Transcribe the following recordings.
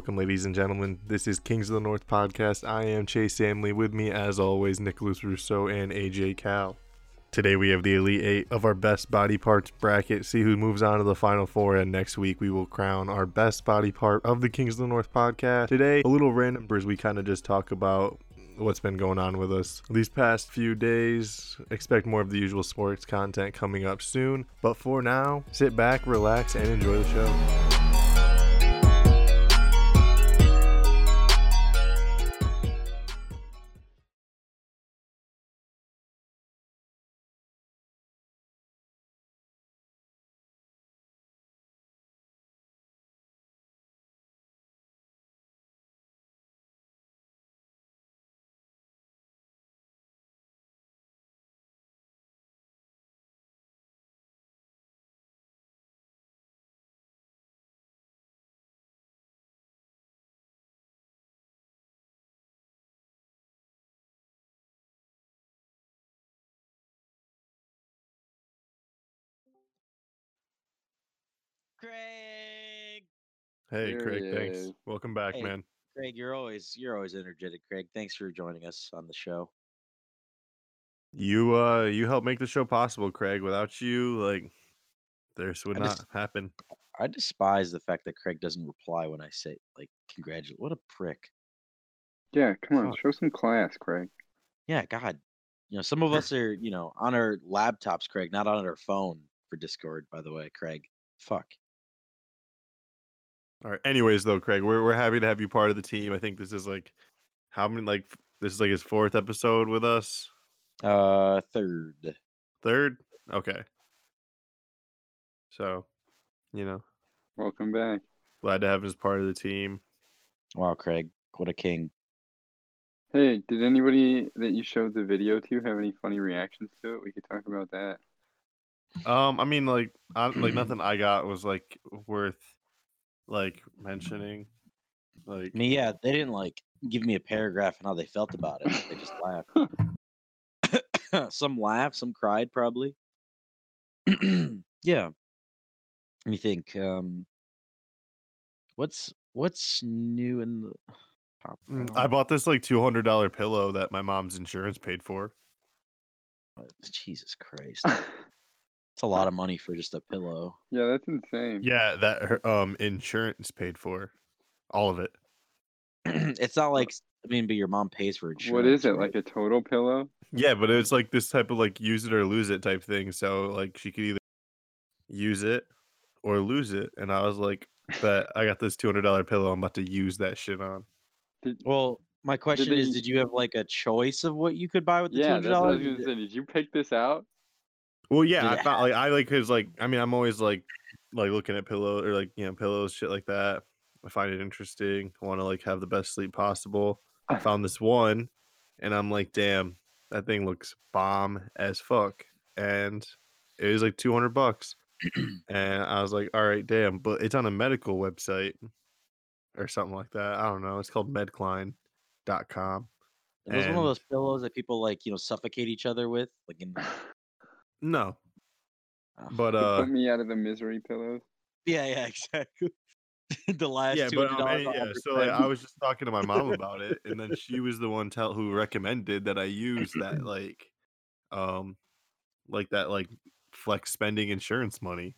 Welcome, ladies and gentlemen. This is Kings of the North podcast. I am Chase Samley. With me, as always, Nicholas Rousseau and AJ Cal. Today we have the Elite Eight of our best body parts bracket. See who moves on to the Final Four, and next week we will crown our best body part of the Kings of the North podcast. Today, a little random as we kind of just talk about what's been going on with us these past few days. Expect more of the usual sports content coming up soon. But for now, sit back, relax, and enjoy the show. Hey, There Craig, thanks. Welcome back, Hey. man. Craig, you're always you're always energetic, Craig. Thanks for joining us on the show. You uh you helped make the show possible, Craig. Without you, like this would I not just- happen. I despise the fact that Craig doesn't reply when I say like congratulate. What a prick. Yeah, come on, Fuck. show some class, Craig. Yeah, God. You know, some of us are, you know, on our laptops, Craig, not on our phone for Discord, by the way, Craig. Fuck. All right. Anyways, though, Craig, we're we're happy to have you part of the team. I think this is like how many like this is like his fourth episode with us. Uh third. Third? Okay. So, you know, Welcome back. glad to have him as part of the team. Wow, Craig. What a king. Hey, did anybody that you showed the video to have any funny reactions to it? We could talk about that. Um, I mean, like, I, like nothing I got was like worth like mentioning. Like, I mean, yeah, they didn't like give me a paragraph on how they felt about it. They just laughed. some laughed, some cried, probably. yeah. Let me think. Um, what's what's new in the pop? mm. I bought this like two hundred dollar pillow that my mom's insurance paid for. Jesus Christ, it's a lot of money for just a pillow. yeah, that's insane. Yeah, that her um insurance paid for all of it. it's not like I mean, but your mom pays for insurance. What is it, right? like a total pillow? Yeah, but it's like this type of like use it or lose it type thing. So like she could either use it or lose it. And I was like, "But I got this two hundred dollar pillow. I'm about to use that shit on. Did, Well, my question is, they- did you have like a choice of what you could buy with the two yeah, hundred that's what I was dollars? gonna. Did you pick this out? Well, yeah, I thought like I like cause like I mean I'm always like like looking at pillow or like you know pillows shit like that. I find it interesting. I want to like have the best sleep possible. I uh-huh. found this one, and I'm like, damn, that thing looks bomb as fuck, and it was like two hundred bucks, and I was like, all right, damn, but it's on a medical website or something like that. I don't know. It's called Medcline.com. It was one of those pillows that people like, you know, suffocate each other with, like in. No, Oh. but uh, put me out of the misery pillows. Yeah, yeah, exactly. the last yeah, but hundred um, dollars. yeah. So like, I was just talking to my mom about it, and then she was the one tell who recommended that I use that like, um, like that like flex spending insurance money,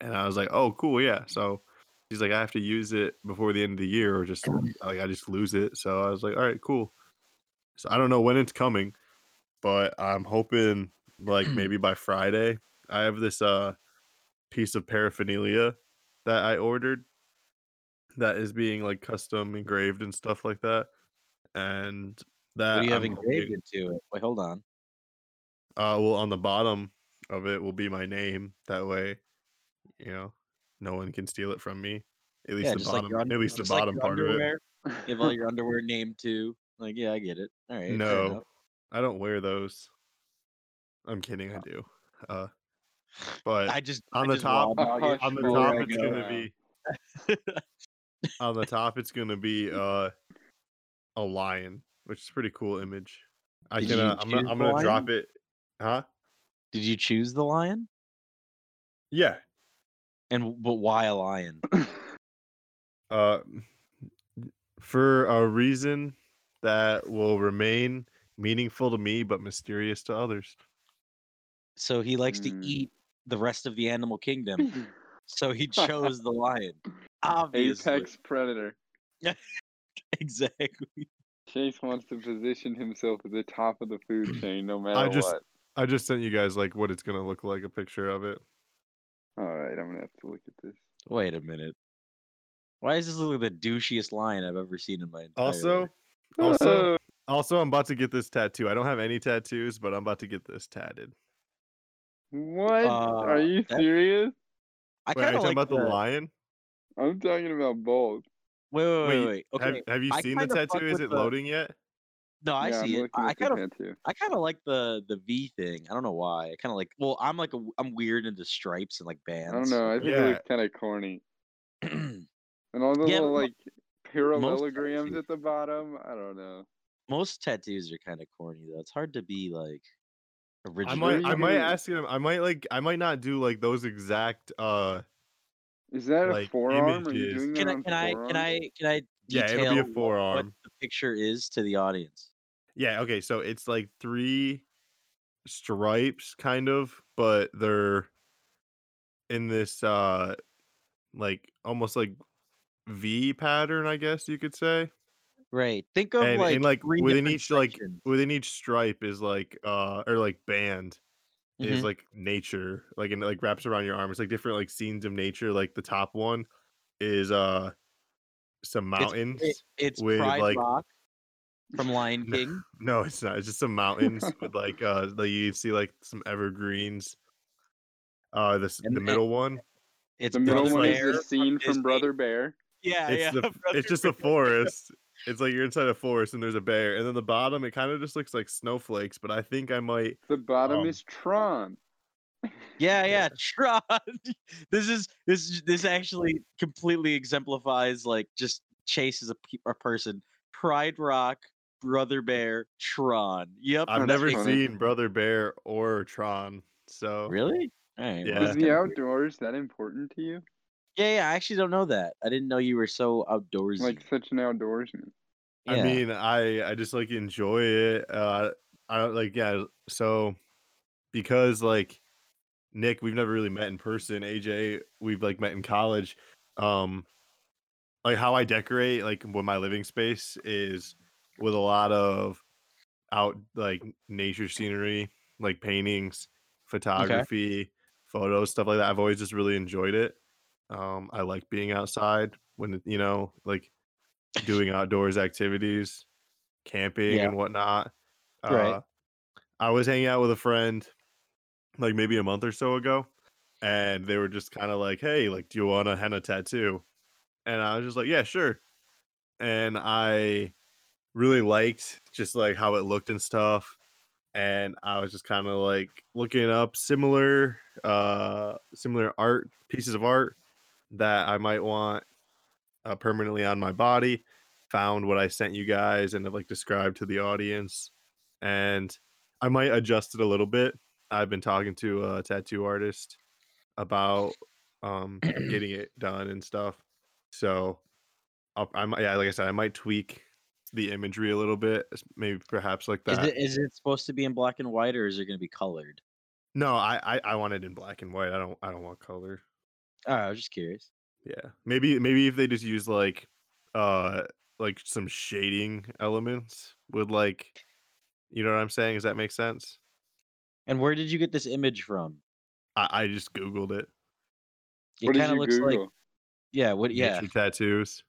and I was like, oh, cool, yeah. So she's like, I have to use it before the end of the year, or just like I just lose it. So I was like, all right, cool. So I don't know when it's coming, but I'm hoping like maybe by Friday. I have this uh piece of paraphernalia that I ordered that is being like custom engraved and stuff like that. And that what do you have I'm engraved hoping- into it? Wait, hold on. Uh, well, on the bottom of it will be my name. That way, you know, no one can steal it from me. At least Yeah, the just like bottom, at least the like bottom your part of it. underwear. You have all your underwear named too. Like, yeah, I get it. All right. No. I don't wear those. I'm kidding. I do. Uh, but I just on I the just top- raw dog it. on the top, it's go gonna now. be on the top. It's gonna be uh a lion, which is a pretty cool image. I Did can uh, I'm gonna. I'm gonna drop it. Huh? Did you choose the lion? Yeah. And but why a lion? Uh, for a reason that will remain meaningful to me but mysterious to others. So he likes to Mm. eat the rest of the animal kingdom. So he chose the lion. Obviously. Apex predator. Exactly. Chase wants to position himself at the top of the food chain, no matter I just what. I just sent you guys like what it's gonna look like a picture of it. All right, I'm gonna have to look at this. Wait a minute. Why is this look like the douchiest lion I've ever seen in my entire Also, life? also, also, I'm about to get this tattoo. I don't have any tattoos, but I'm about to get this tatted. What? Are Uh, you that- serious? I Wait, kind you of talking like about the, lion? I'm talking about both. Wait, wait, wait, Wait, wait. Okay. Have, have you I seen the tattoo? Is with it the- loading yet? No, I yeah, see it. I kind of. I kind of like the the V thing. I don't know why. I kind of like. Well, I'm like a, I'm weird into stripes and like bands. I don't know. I think Yeah. it looks kind of corny. And all the Yeah, little like parallelograms at the bottom. I don't know. Most tattoos are kind of corny though. It's hard to be like I might, I might ask him. I might like, I might not do like those exact. uh Is that a forearm? Are you images. doing that Can I can I can I can I Yeah, it'll be a what- what the picture is to the audience? Yeah. Okay. So it's like three stripes, kind of, but they're in this uh like almost like V pattern, I guess you could say. Right. Think of and, like, and like within different each like within each stripe is like uh or like band is Mhm. like nature like and it like wraps around your arm it's like different like scenes of nature like the top one is uh some It's- mountains it- it's with, Pride like- Rock from Lion King. no it's not it's just some mountains with like uh like you see like some evergreens uh this And the it- middle one It's The middle one Bear is the scene from Disney. Brother Bear. Yeah, it's yeah. the it's just a forest it's like you're inside a forest and there's a bear and then the bottom it kind of just looks like snowflakes but i think i might The bottom Um, is Tron. Yeah, yeah, Tron. this is this this actually completely exemplifies like just Chase as a, pe- a person. Pride Rock, Brother Bear, Tron. Yep. I've that's never funny. seen Brother Bear or Tron, so Really? All right, well, Yeah. that's Is the outdoors that important to you? Yeah, yeah. I actually don't know that. I didn't know you were so outdoorsy. Like such an outdoorsman. Yeah. I mean, I I just like enjoy it. Uh, I don't like yeah. So because like Nick, we've never really met in person. AJ, we've like met in college. Um, like how I decorate, like what my living space is with a lot of out like nature scenery, like paintings, photography, photos, stuff like that. I've always just really enjoyed it. Um, I like being outside when you know, like doing outdoors activities, camping Yeah. and whatnot. Uh, I was hanging out with a friend like maybe a month or so ago, and they were just kind of like, "Hey, like, do you want a henna tattoo?" And I was just like, "Yeah, sure." And I really liked just like how it looked and stuff. And I was just kind of like looking up similar, uh, similar art pieces of art that I might want uh, permanently on my body. Found what I sent you guys and have like described to the audience, and I might adjust it a little bit. I've been talking to a tattoo artist about um getting it done and stuff. So I'll, I might, yeah, like I said, I might tweak the imagery a little bit, maybe perhaps like that. Is it supposed to be in black and white or is it going to be colored? No, I, I I want it in black and white. I don't I don't want color. All right, I was just curious. Yeah, maybe maybe if they just use like uh like some shading elements would like, you know what I'm saying? Does that make sense? And where did you get this image from? I, I just googled it. It kind of looks Google? like yeah. What yeah? Nature tattoos.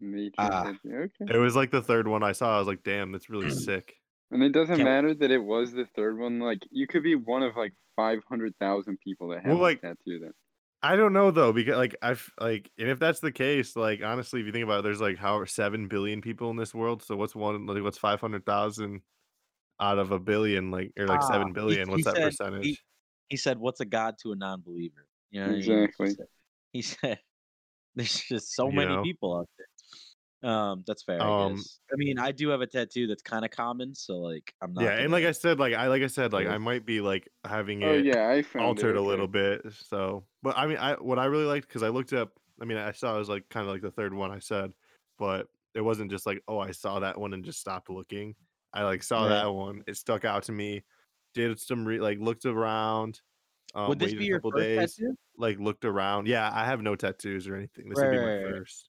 Nature Ah. tattoo. Okay. It was like the third one I saw. I was like, damn, that's really sick. And it doesn't Can't- matter that it was the third one. Like you could be one of like five hundred thousand people that have Well, a like- tattoo. Then I don't know though, because like I've like, and if that's the case, like honestly, if you think about it, there's like how seven billion people in this world. So what's one like what's five hundred thousand out of a billion, like or like Ah, seven he- billion? he What's that said- percentage? He said, "What's a god to a non-believer?" You know what I mean? He Exactly. said- He said, "There's just so You many know? people out there." Um, that's fair. I, Um, guess. I mean, I do have a tattoo that's kind of common, so like I'm not. yeah, and gonna- like I said, like I like I said, like I might be like having oh it yeah, I found it, altered a little bit. So, but I mean, I what I really liked because I looked up I mean, I saw it was like kind of like the third one I said, but it wasn't just like, oh, I saw that one and just stopped looking. I like saw Right. that one. It stuck out to me. Did some re- like looked around. Um, Would this be your first days. tattoo? Like looked around. Yeah, I have no tattoos or anything. This Right, would be my right. first.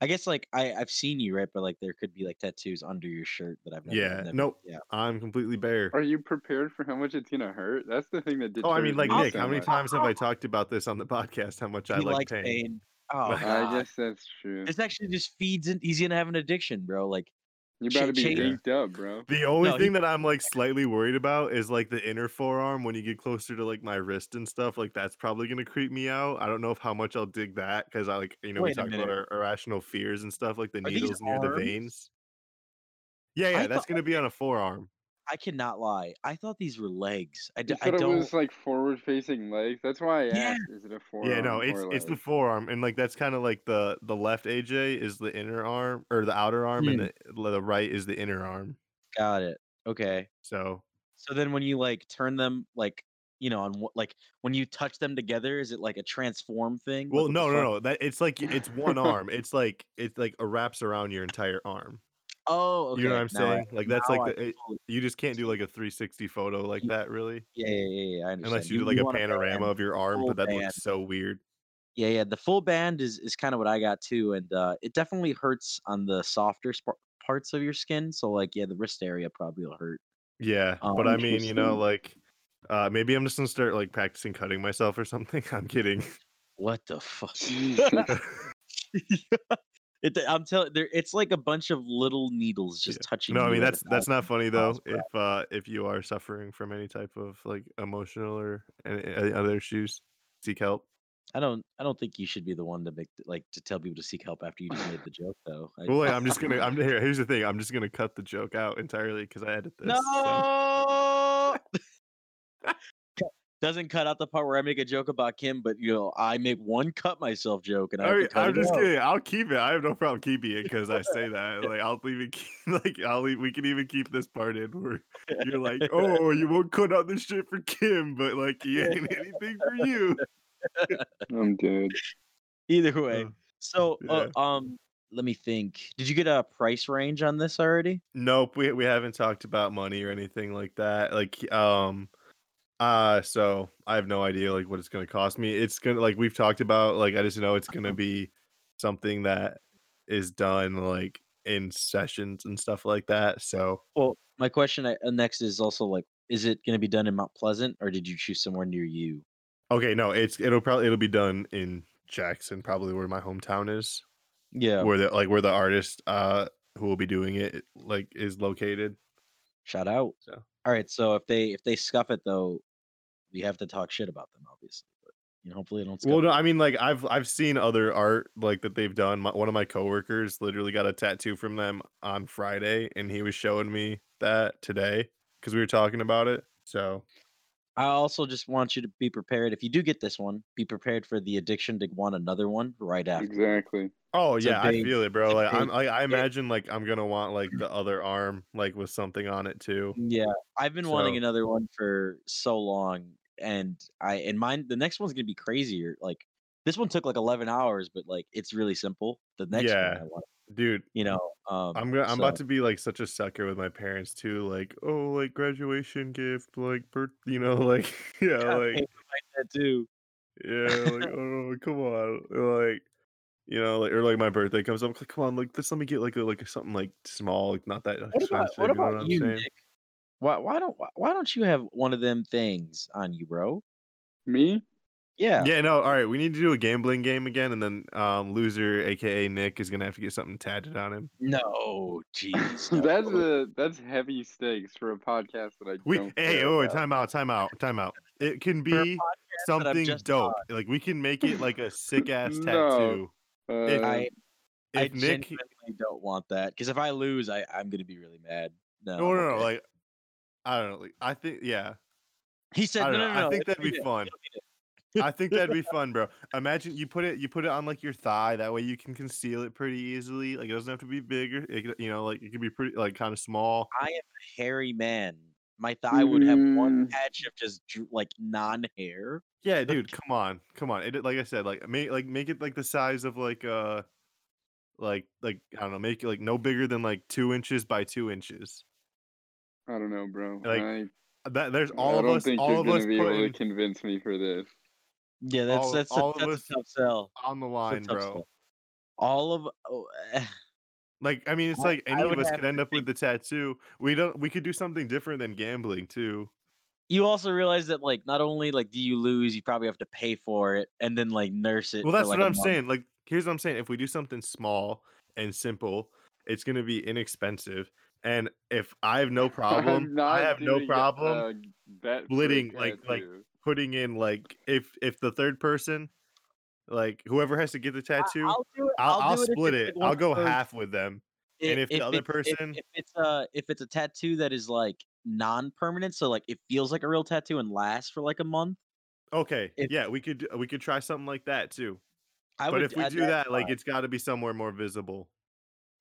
I guess like I I've seen you right, but like there could be like tattoos under your shirt that I've never. Yeah, never- nope. Yeah. I'm completely bare. Are you prepared for how much it's gonna hurt? That's the thing that did. Oh, I mean, like I'll- Nick, how many much. times have I talked about this on the podcast? How much I like pain. pain. Oh, Like- I guess that's true. This actually just feeds in. He's gonna have an addiction, bro. Like You better be Shane- inked up, bro. The only No, he- thing that I'm like slightly worried about is like the inner forearm when you get closer to like my wrist and stuff. Like that's probably gonna creep me out. I don't know if how much I'll dig that because I like you know we Wait a talked about our irrational fears and stuff like the Are needles near the veins. Yeah, yeah, I that's thought- gonna be on a forearm. I cannot lie. I thought these were legs. I, d- You I said it don't. was like forward facing legs. That's why I Yeah. asked, is it a forearm? yeah, no, it's it's the forearm and like that's kind of like the the left AJ is the inner arm or the outer arm and Hmm. the the right is the inner arm. Got it. Okay. So So then when you like turn them like you know on what like when you touch them together, is it like a transform thing? Well, no, no, no. That it's like it's one arm. It's like it's like a wraps around your entire arm. Oh, okay. You know what I'm now I- saying? Like that's like I the, it, totally- you just can't do like a 360 photo like You- that really, yeah, yeah, yeah, yeah. I understand. unless you, do like a panorama of your arm, but that band. looks so weird. Yeah, yeah. The full band is is kind of what I got too, and uh, it definitely hurts on the softer sp- parts of your skin. So like, yeah, the wrist area probably will hurt. Yeah, Oh, but I mean, you know, like uh maybe I'm just gonna start like practicing cutting myself or something. I'm kidding. What the fuck? It, I'm telling there, it's like a bunch of little needles just touching. no, I mean that's that's not funny though. If uh if you are suffering from any type of like emotional or any, any other issues, seek help. I don't. I don't think you should be the one to make like to tell people to seek help after you just made the joke, though. I, Well, wait, I'm just gonna. I'm here. Here's the thing. I'm just gonna cut the joke out entirely because I edit this. so- no. Doesn't cut out the part where I make a joke about Kim, but you know I make one cut myself joke, and I have to Alright, cut I'm just out. kidding. I'll keep it. I have no problem keeping it because I say that. Like I'll even keep, like I'll e- we can even keep this part in where you're like, oh, you won't cut out this shit for Kim, but like he ain't anything for you. I'm good. Either way, Uh, so uh, um, let me think. Did you get a price range on this already? Nope, we we haven't talked about money or anything like that. Like um uh so I have no idea like what it's gonna cost me. It's gonna like we've talked about, like I just know it's gonna be something that is done like in sessions and stuff like that. So Well, my question I, uh, next is also like, is it going to be done in Mount Pleasant, or did you choose somewhere near you? okay, no, it's it'll probably it'll be done in Jackson, probably where my hometown is. Yeah. Where the like where the artist uh who will be doing it like is located. Shout out. So All right. So if they if they scuff it though, we have to talk shit about them, obviously. But you know, hopefully they don't. Well, no, I mean, like I've I've seen other art like that they've done. My, one of my coworkers literally got a tattoo from them on Friday, and he was showing me that today because we were talking about it. So I also just want you to be prepared. If you do get this one, be prepared for the addiction to want another one right after. Exactly. oh It's a yeah, I feel it, bro. it's a Like I'm big- like I imagine like I'm gonna want like the other arm like with something on it too. Yeah, I've been wanting another one for so long, and I and mine. The next one's gonna be crazier. Like this one took like eleven hours, but like it's really simple. The next Yeah. one, I want, Dude, you know, um, I'm gonna I'm about to be like such a sucker with my parents too. Like oh like graduation gift, like birth, you know, like yeah, Yeah, like for my. Yeah, like oh come on, like you know, like or like my birthday comes up, like come on, like let's let me get like a, like something like small, like not that What about expensive. what you know about what I'm you, saying? Nick? Why why don't why, why don't you have one of them things on you, bro? Me? Yeah. Yeah, no, all right, we need to do a gambling game again, and then um loser, aka Nick, is gonna have to get something tatted on him. No, jeez. that's a that's heavy stakes for a podcast that I We don't. hey, oh, wait, about. time out, time out, time out. It can be something just dope. Like we can make it like a sick ass No. tattoo. Uh, I I If Nick, genuinely don't want that because if I lose, I I'm gonna be really mad. No, no, I'm no, no, like I don't know. I think, yeah, he said, I no, no, no. I think that'd be fun. you don't need it." I think that'd be fun, bro. Imagine you put it you put it on like your thigh. That way you can conceal it pretty easily. Like it doesn't have to be bigger. It, could- you know, like it could be pretty like kind of small. I am a hairy man. my thigh would have one Mm. patch of just like non-hair. Yeah, dude, come on, come on. It like I said, like make like make it like the size of like uh, like like I don't know, make it like no bigger than like two inches by two inches. I don't know, bro. Like, I, That there's all I of don't us, think all you're of gonna us be able to convince me for this. Yeah, that's All- that's all a, of that's us a tough sell. on the line, bro. sell. All of oh, Like I mean, it's I- like any of us could end up think- with the tattoo. We don't. We could do something different than gambling too. you also realize that like not only like do you lose, you probably have to pay for it and then like nurse it. Well, for, that's like, what I'm month. saying. Like, here's what I'm saying. If we do something small and simple, it's gonna be inexpensive. And if I have no problem, I'm not I have no problem a bet for a splitting, like- like, putting in like if if the third person, like whoever has to get the tattoo, I'll do it. I'll, I'll, do split it's, it. I'll go half with them. I- and if the other it- if- person- if, it's a if it's a tattoo that is like non-permanent, so like it feels like a real tattoo and lasts for like a month. Okay, If- yeah, we could we could try something like that too. I but would. if we uh, do that's that, like it's got to be somewhere more visible.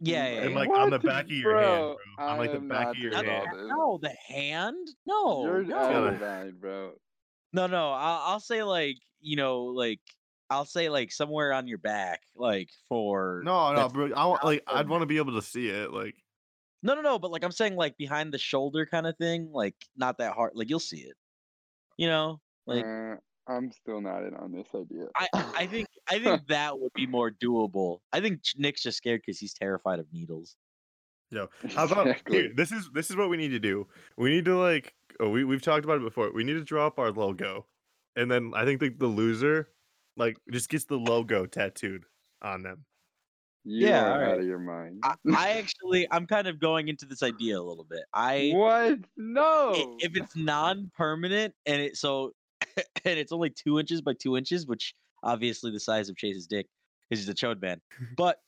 Yeah, yeah, and yeah. like on the back of your hand, Bro, bro. On like the back of your Not doing the hand. all ha- this. no, the hand. No, You're no, out Gotta- of line, bro. no, no. I'll, I'll say like you know like I'll say like somewhere on your back, like for No, no, bro. I want, like I'd want to be able to see it. Like No, no, no. But like I'm saying, like behind the shoulder kind of thing, like not that hard. Like you'll see it. You know, like uh, I'm still not in on this idea. I, I think, I think that would be more doable. I think Nick's just scared because he's terrified of needles. Yo, how about Exactly. here, this is this is what we need to do. We need to like oh, we we've talked about it before. We need to draw up our logo, and then I think the, the loser like just gets the logo tattooed on them. You Yeah, are alright. out of your mind. I, I actually, I'm kind of going into this idea a little bit. I what? No. if it's non-permanent and it so and it's only two inches by two inches, which obviously the size of Chase's dick because he's a chode man. But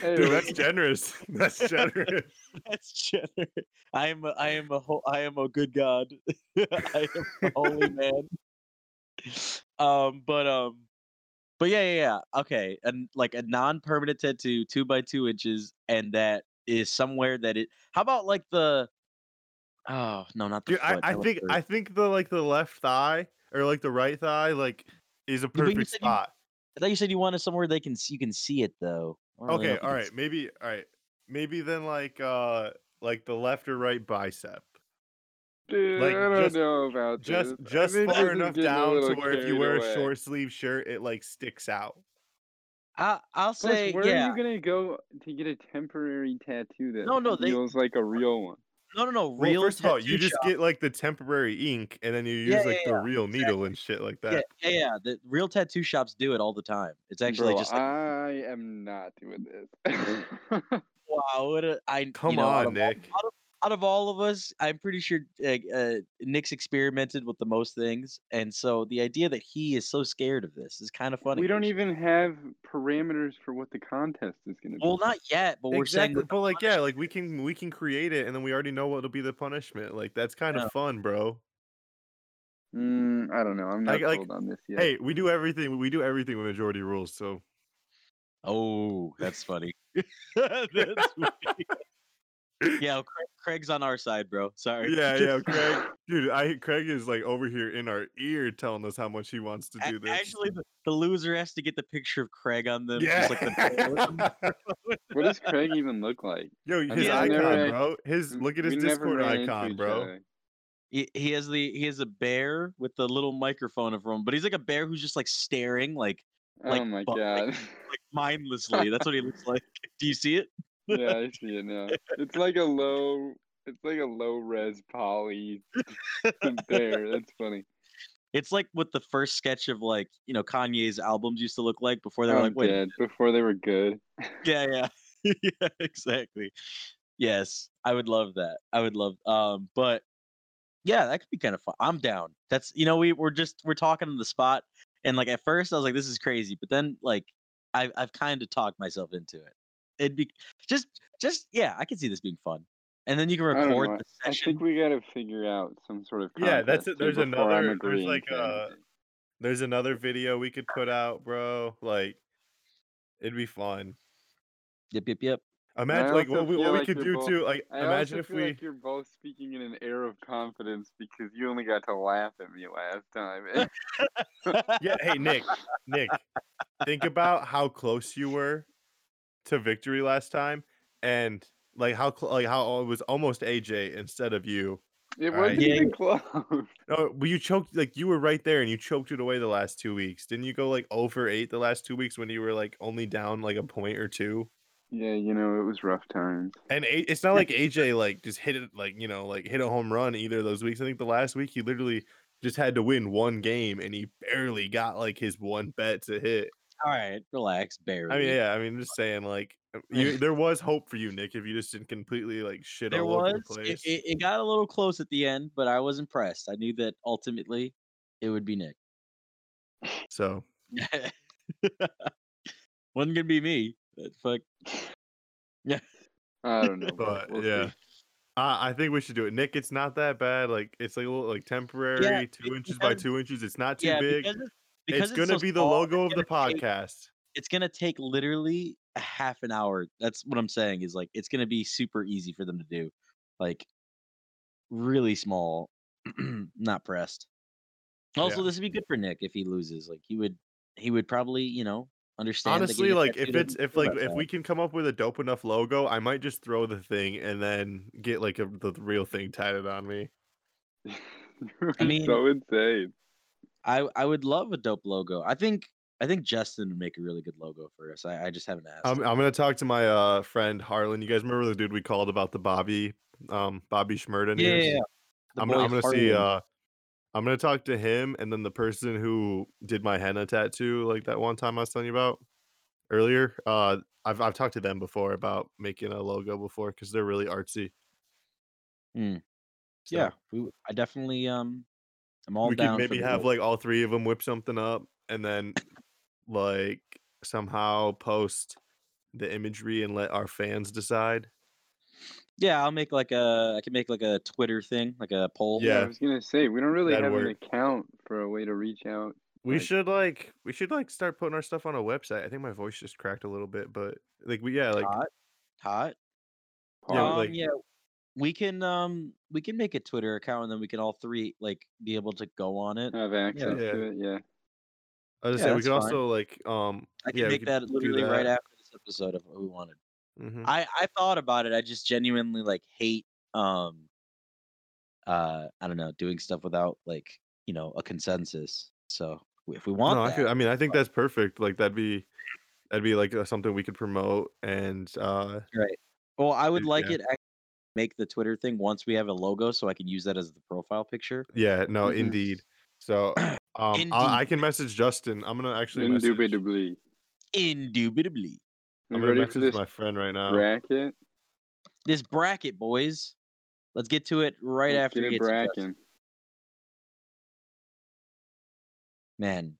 Dude, that's generous. That's generous. That's generous. I am a, I am a ho- I am a good god. I am a holy man. Um, but um, but yeah, yeah, yeah. Okay, and like a non-permanent tattoo, two by two inches, and that is somewhere that it. How about like the? Oh no, not the Dude, I, foot. I that was think I think the like the left thigh or like the right thigh like is a but you perfect you- spot. I thought you said you wanted somewhere they can see, you can see it though. I don't really know Okay, if you all can right, see- maybe all right, maybe then like uh like the left or right bicep. Dude, like, I don't just- know about Just this. I just far enough down to where if you wear away. a short sleeve shirt, it like sticks out. I, I'll Plus, say where yeah. are you gonna go to get a temporary tattoo that No, no, they- feels like a real one? No, no, no. Well, Real first of all, you just shop- get like the temporary ink, and then you use Yeah, like yeah, the real needle and shit like that. yeah, yeah. The real tattoo shops do it all the time. It's actually Bro, just like, I am not doing this. wow, what a, I Come you know, on, Nick. Of, out of all of us, I'm pretty sure uh, uh, Nick's experimented with the most things, and so the idea that he is so scared of this is kind of funny. we don't even have parameters for what the contest is gonna be. Well, not yet, but we're saying Exactly, that but like yeah, like we can we can create it, and then we already know what'll be the punishment. Like that's kind of fun, bro. Mm, I don't know. I'm not Like- like, sold on this yet. Hey, we do everything. We do everything with majority rules. So Oh, that's funny. that's funny. Yeah, Craig, Craig's on our side, bro. Sorry. yeah, yeah, Craig, dude, I Craig is like over here in our ear telling us how much he wants to do this. Actually, the, the loser has to get the picture of Craig on them. yeah. Like the What does Craig even look like? Yo, I his mean, icon, never- bro. His look at his Discord icon, bro. other. he, he has the he has a bear with the little microphone of him, but he's like a bear who's just like staring like oh Like, oh my bu- like- like mindlessly. That's what he looks like. Do you see it? Yeah, I see it now. It's like a low. It's like a low res poly there. That's funny. It's like what the first sketch of like you know Kanye's albums used to look like before they were I'm like, wait, dead. Before they were good. yeah, yeah, yeah, exactly. Yes, I would love that. I would love. Um, but yeah, that could be kind of fun. I'm down. That's you know we we're just we're talking on the spot, and like at first I was like this is crazy, but then like I've I've kind of talked myself into it. It'd be just just yeah, I can see this being fun, and then you can record know, the I think we gotta figure out some sort of. Yeah, that's it. There's another- there's like, to uh. There's another video we could put out, bro. Like, it'd be fun. Yep, yep, yep. Imagine I like what we, feel what we could do both- too. Like I imagine if feel we like you're both speaking in an air of confidence because you only got to laugh at me last time. yeah. Hey Nick, Nick, think about how close you were to victory last time, and like how cl- like how it was almost AJ instead of you. it wasn't Yeah. even close. No, but you choked like you were right there, and you choked it away the last two weeks. Didn't you go like oh over eight the last two weeks when you were like only down like a point or two? Yeah, you know, it was rough times. And A- it's not like AJ like just hit it like you know like hit a home run either of those weeks. I think the last week he literally just had to win one game, and he barely got like his one bet to hit. All right, relax, barely. I mean, yeah, I mean, just saying, like, uh, you, there was hope for you, Nick, if you just didn't completely like shit there all over the It, place. it, it got a little close at the end, but I was impressed. I knew that ultimately it would be Nick. so Wasn't gonna be me. But fuck. Yeah. I don't know. But, We'll yeah. see. I I think we should do it. Nick, it's not that bad. Like, it's like a little like temporary, two be- inches by two inches. It's not too yeah, big. because, it's, because It's gonna so be the small, logo of the gonna take- podcast. it's gonna take literally a half an hour. That's what I'm saying. Is like it's gonna be super easy for them to do. Like really small, not pressed. Also, Yeah. this would be good for Nick if he loses. Like he would, he would probably, you know, understand. Honestly, like if it's if like if we can come up with a dope enough logo, I might just throw the thing and then get like a, the real thing tatted on me. I mean- so insane. I I would love a dope logo. I think I think Justin would make a really good logo for us. I, I just haven't asked. I'm. I'm gonna talk to my uh friend Harlan. You guys remember the dude we called about the Bobby um Bobby Shmurda yeah, yeah, yeah. I'm, I'm gonna see. Uh, I'm gonna talk to him, and then the person who did my henna tattoo, like that one time I was telling you about earlier. Uh, I've I've talked to them before about making a logo before because they're really artsy. Hmm. So yeah, we, I definitely um, I'm all we down. could maybe the have logo. like all three of them whip something up, and then like somehow post the imagery and let our fans decide. Yeah, I'll make like a. I can make like a Twitter thing, like a poll. Yeah, I was gonna say we don't really That'd have an account for a way to reach out. We Like- should like we should like start putting our stuff on a website. I think my voice just cracked a little bit, but like we yeah like hot, hot. Yeah, um, like- yeah, we can um, we can make a Twitter account, and then we can all three like be able to go on it. Have access Yeah. to it. Yeah. I was Yeah, gonna say we could fine. also like um I can yeah, make that do literally right after this episode of what we wanted. Mhm. I I thought about it. I just genuinely like hate um uh I don't know doing stuff without like you know a consensus. So if we want No, I could. I mean, I think that's perfect. Like that'd be that'd be like uh, something we could promote and uh right? Well, I would like yeah. it. Ac- Make the Twitter thing once we have a logo, so I can use that as the profile picture. yeah, no, Mhm. indeed. So um I, I can message Justin. I'm gonna actually indubitably, message, I'm Indubitably. Indubitably, You gonna ready message for this my friend right now. bracket? this bracket, boys. Let's get to it right Let's after get we it get to Man,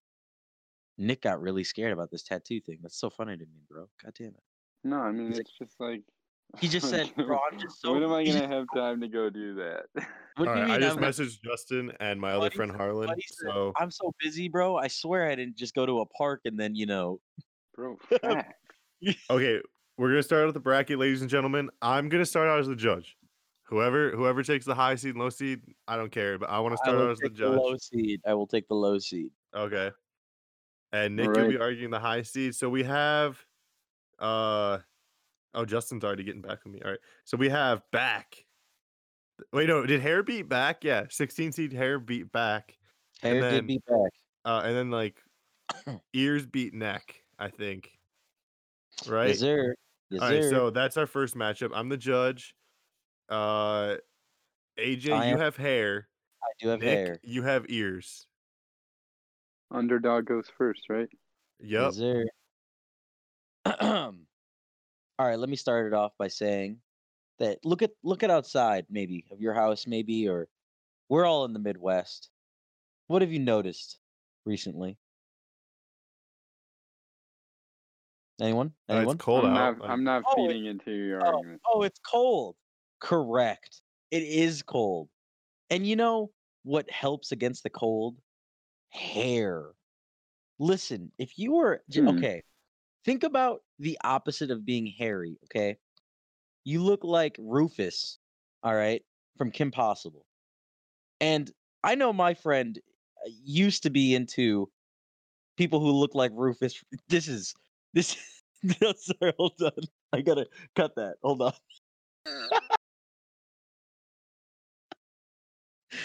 Nick got really scared about this tattoo thing. That's so funny to me, bro. God damn it. No, I mean it's just like He just said, "Bro, I'm just so." when am I gonna just- have time to go do that? What All do you right, I just I'm, messaged Justin and my other Buddy friend Harlan. Said, So I'm so busy, bro. I swear I didn't just go to a park and then you know. Bro, okay, we're gonna start with the bracket, ladies and gentlemen. I'm gonna start out as the judge. Whoever whoever takes the high seed and low seed, I don't care, but I want to start out as the judge. the low judge. seed. I will take the low seed. Okay. And Nick, you'll be arguing the high seed. So we have uh oh Justin's already getting back with me. All right. So we have back. Wait, no, did hair beat back? Yeah, 16 seed hair beat back. And Hair then- did be back. Uh and then like ears beat neck, I think. Right? Yes, sir. Yes, All right, sir. so that's our first matchup. I'm the judge. Uh AJ, I you am- have hair. I do have Nick, hair. you have ears. Underdog goes first, right? Yep. Yes, sir. All right, let me start it off by saying that look at look at outside maybe of your house maybe or we're all in the Midwest. What have you noticed recently? Anyone? Uh, Anyone? it's cold I'm out. not, I'm not Oh, feeding into your Oh, argument. oh, it's cold. Correct. It is cold. And you know what helps against the cold? Hair. Listen, if you were Hmm. okay, think about the opposite of being hairy, okay? you look like Rufus, all right, from Kim Possible. And I know my friend uh, used to be into people who look like Rufus. This is this. sorry, hold on. I gotta cut that. Hold on.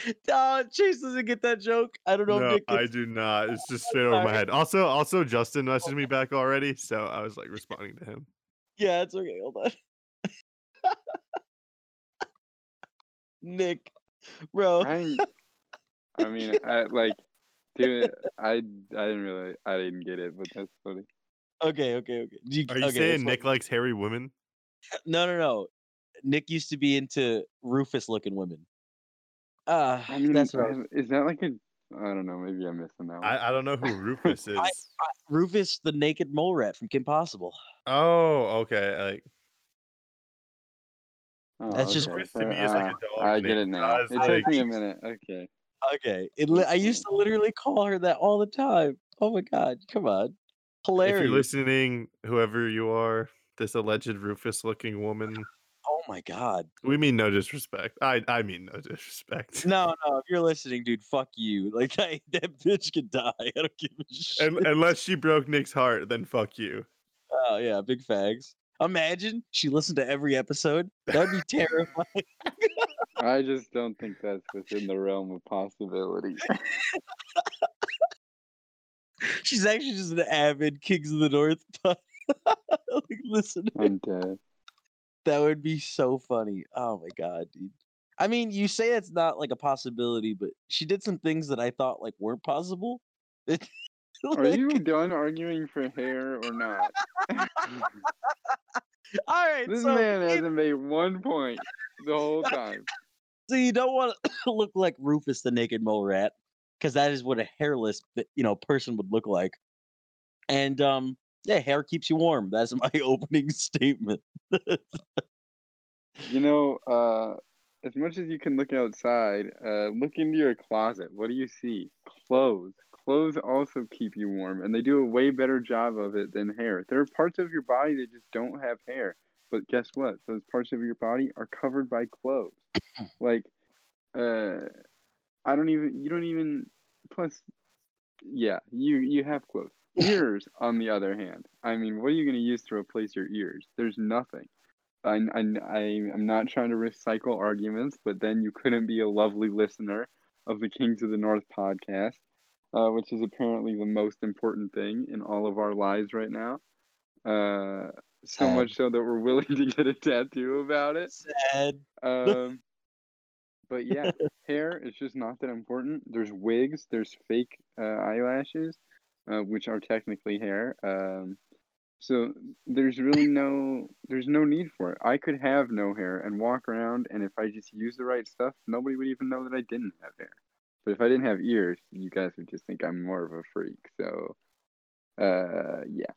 Uh, Chase doesn't get that joke. I don't know if No, Nick I do not. It's just straight over my head. Also, also Justin messaged me back already, so I was like responding to him. Yeah, it's okay. Hold on. Nick, bro. I, I mean, I like, dude, I, I didn't really, I didn't get it, but that's funny. Okay, okay, okay. Do Are you okay, saying Nick fine. likes hairy women? No, no, no. Nick used to be into Rufus-looking women. Ah, I mean, that's what I was- uh, is that like a? I don't know. Maybe I'm missing that one. I, I don't know who Rufus is. I- Rufus, the naked mole rat from Kim Possible. oh, okay. Like Oh, that's just- Rufus to me is like a uh, dog I get it now. It like- took me a minute. Okay. Okay, it li- I used to literally call her that all the time. Oh my god, come on, hilarious. if you're listening, whoever you are, this alleged Rufus-looking woman, my god. we mean no disrespect. I I mean no disrespect. No, no, if you're listening, dude, fuck you. Like I, that bitch can die. I don't give a shit. Un- unless she broke Nick's heart, then fuck you. Oh yeah, big fags. Imagine she listened to every episode. That'd be terrifying. I just don't think that's within the realm of possibility. She's actually just an avid Kings of the North. like, listen, I'm dead. That would be so funny. Oh my god, dude. I mean, you say it's not like a possibility, but she did some things that I thought like weren't possible. Are you done arguing for hair or not? All right, This so man if- hasn't made one point the whole time. So you don't want to look like Rufus the Naked Mole Rat, because that is what a hairless, you know, person would look like. And um, yeah, hair keeps you warm. That's my opening statement. You know, uh, as much as you can look outside, uh, look into your closet. What do you see? Clothes. Clothes also keep you warm, and they do a way better job of it than hair. There are parts of your body that just don't have hair, but guess what? Those parts of your body are covered by clothes. like, uh, I don't even. You don't even. Plus, yeah, you you have clothes. Ears, on the other hand, I mean, what are you going to use to replace your ears? There's nothing. I, I, I, I'm not trying to recycle arguments, but then you couldn't be a lovely listener of the Kings of the North podcast, uh, which is apparently the most important thing in all of our lives right now. Uh, so Sad. much so that we're willing to get a tattoo about it. Sad. Um, but yeah, hair is just not that important. There's wigs, there's fake uh, eyelashes, uh, which are technically hair. Um, so there's really no there's no need for it. I could have no hair and walk around, and if I just use the right stuff, nobody would even know that I didn't have hair. But if I didn't have ears, you guys would just think I'm more of a freak. So, uh, yeah.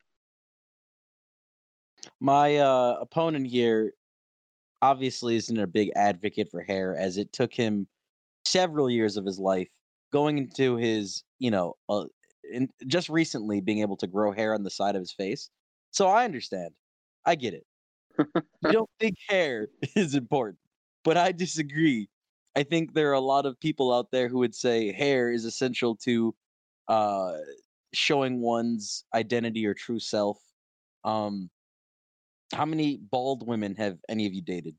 My uh, opponent here obviously isn't a big advocate for hair, as it took him several years of his life going into his, you know, uh, in, just recently being able to grow hair on the side of his face. So I understand. I get it. you don't think hair is important, but I disagree. I think there are a lot of people out there who would say hair is essential to uh, showing one's identity or true self. Um, how many bald women have any of you dated?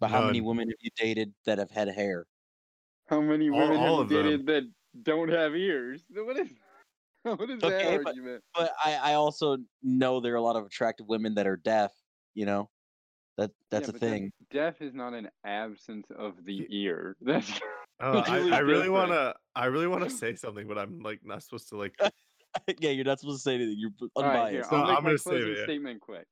But how many women have you dated that have had hair? How many women all have of you them. dated that don't have ears? What is what is Okay, that but- argument? But I, I also know there are a lot of attractive women that are deaf. You know, that that's Yeah, a thing. Deaf is not an absence of the ear. That's Oh, Completely I, I really wanna I really wanna say something, but I'm like not supposed to like yeah, you're not supposed to say anything. You're b- All right, here, I'll make I'm my gonna save closing it, yeah. statement quick.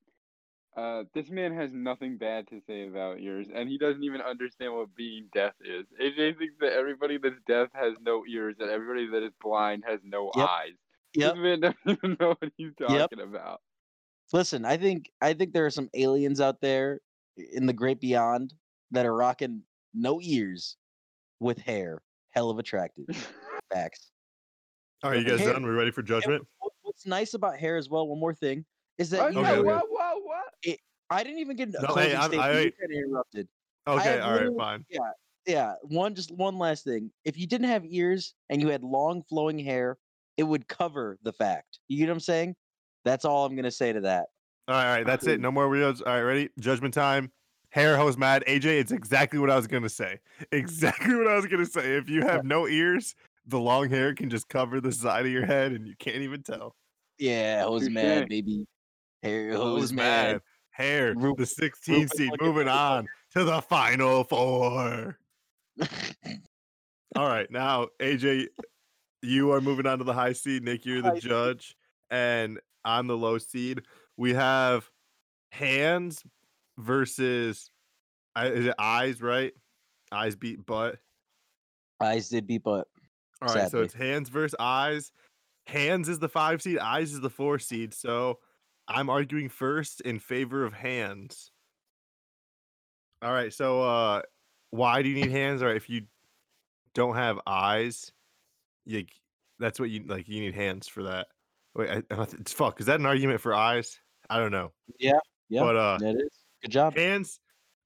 Uh, this man has nothing bad to say about ears, and he doesn't even understand what being deaf is. AJ thinks that everybody that's deaf has no ears, and everybody that is blind has no Yep. eyes. Yep. This man doesn't even know what he's talking about. Listen, I think I think there are some aliens out there in the great beyond that are rocking no ears with hair. Hell of attractive. Facts. All right, you guys Hair- done? We're ready for judgment? What's nice about hair as well, one more thing, is that Oh, you no, Okay, know okay. what, what, what? I didn't even get a No, closing hey, I'm- statement. I- you kinda interrupted. Okay, have all right, fine. Yeah, yeah. one just one last thing. If you didn't have ears and you had long flowing hair, it would cover the fact. You get what I'm saying? That's all I'm gonna say to that. All right, all right, that's it. No more weirdos. All right, ready? Judgment time. Hair hoes mad. AJ, it's exactly what I was gonna say. Exactly what I was gonna say. If you have no ears, the long hair can just cover the side of your head, and you can't even tell. Yeah, hoes Touche. mad, baby. Hair hoes Hoes mad. Hair. The 16 Ruben seed moving on to the final four. All right, now AJ, you are moving on to the high seed. Nick, you're the High seed. judge, and I'm the low seed. We have hands versus is it eyes, right? Eyes beat butt. Eyes did beat butt. All right, so it's hands versus eyes. Hands is the five seed. Eyes is the four seed. So I'm arguing first in favor of hands. All right, so uh, why do you need hands? All right, if you don't have eyes, you that's what you like. You need hands for that. Wait, I, I it's fuck. Is that an argument for eyes? I don't know. Yeah, but uh, that is. Good job. hands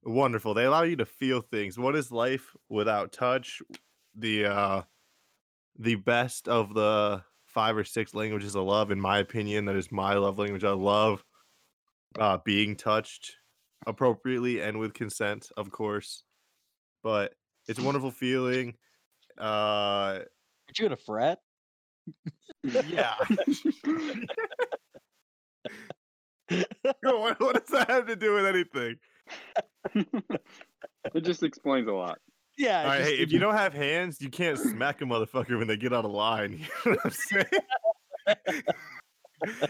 wonderful they allow you to feel things what is life without touch the uh the best of the five or six languages of love in my opinion that is my love language i love uh being touched appropriately and with consent of course but it's a wonderful feeling uh Aren't you in a frat? yeah what, what does that have to do with anything it just explains a lot. Yeah. All right, just- hey, if you don't have hands, you can't smack a motherfucker when they get out of line. You know what I'm saying?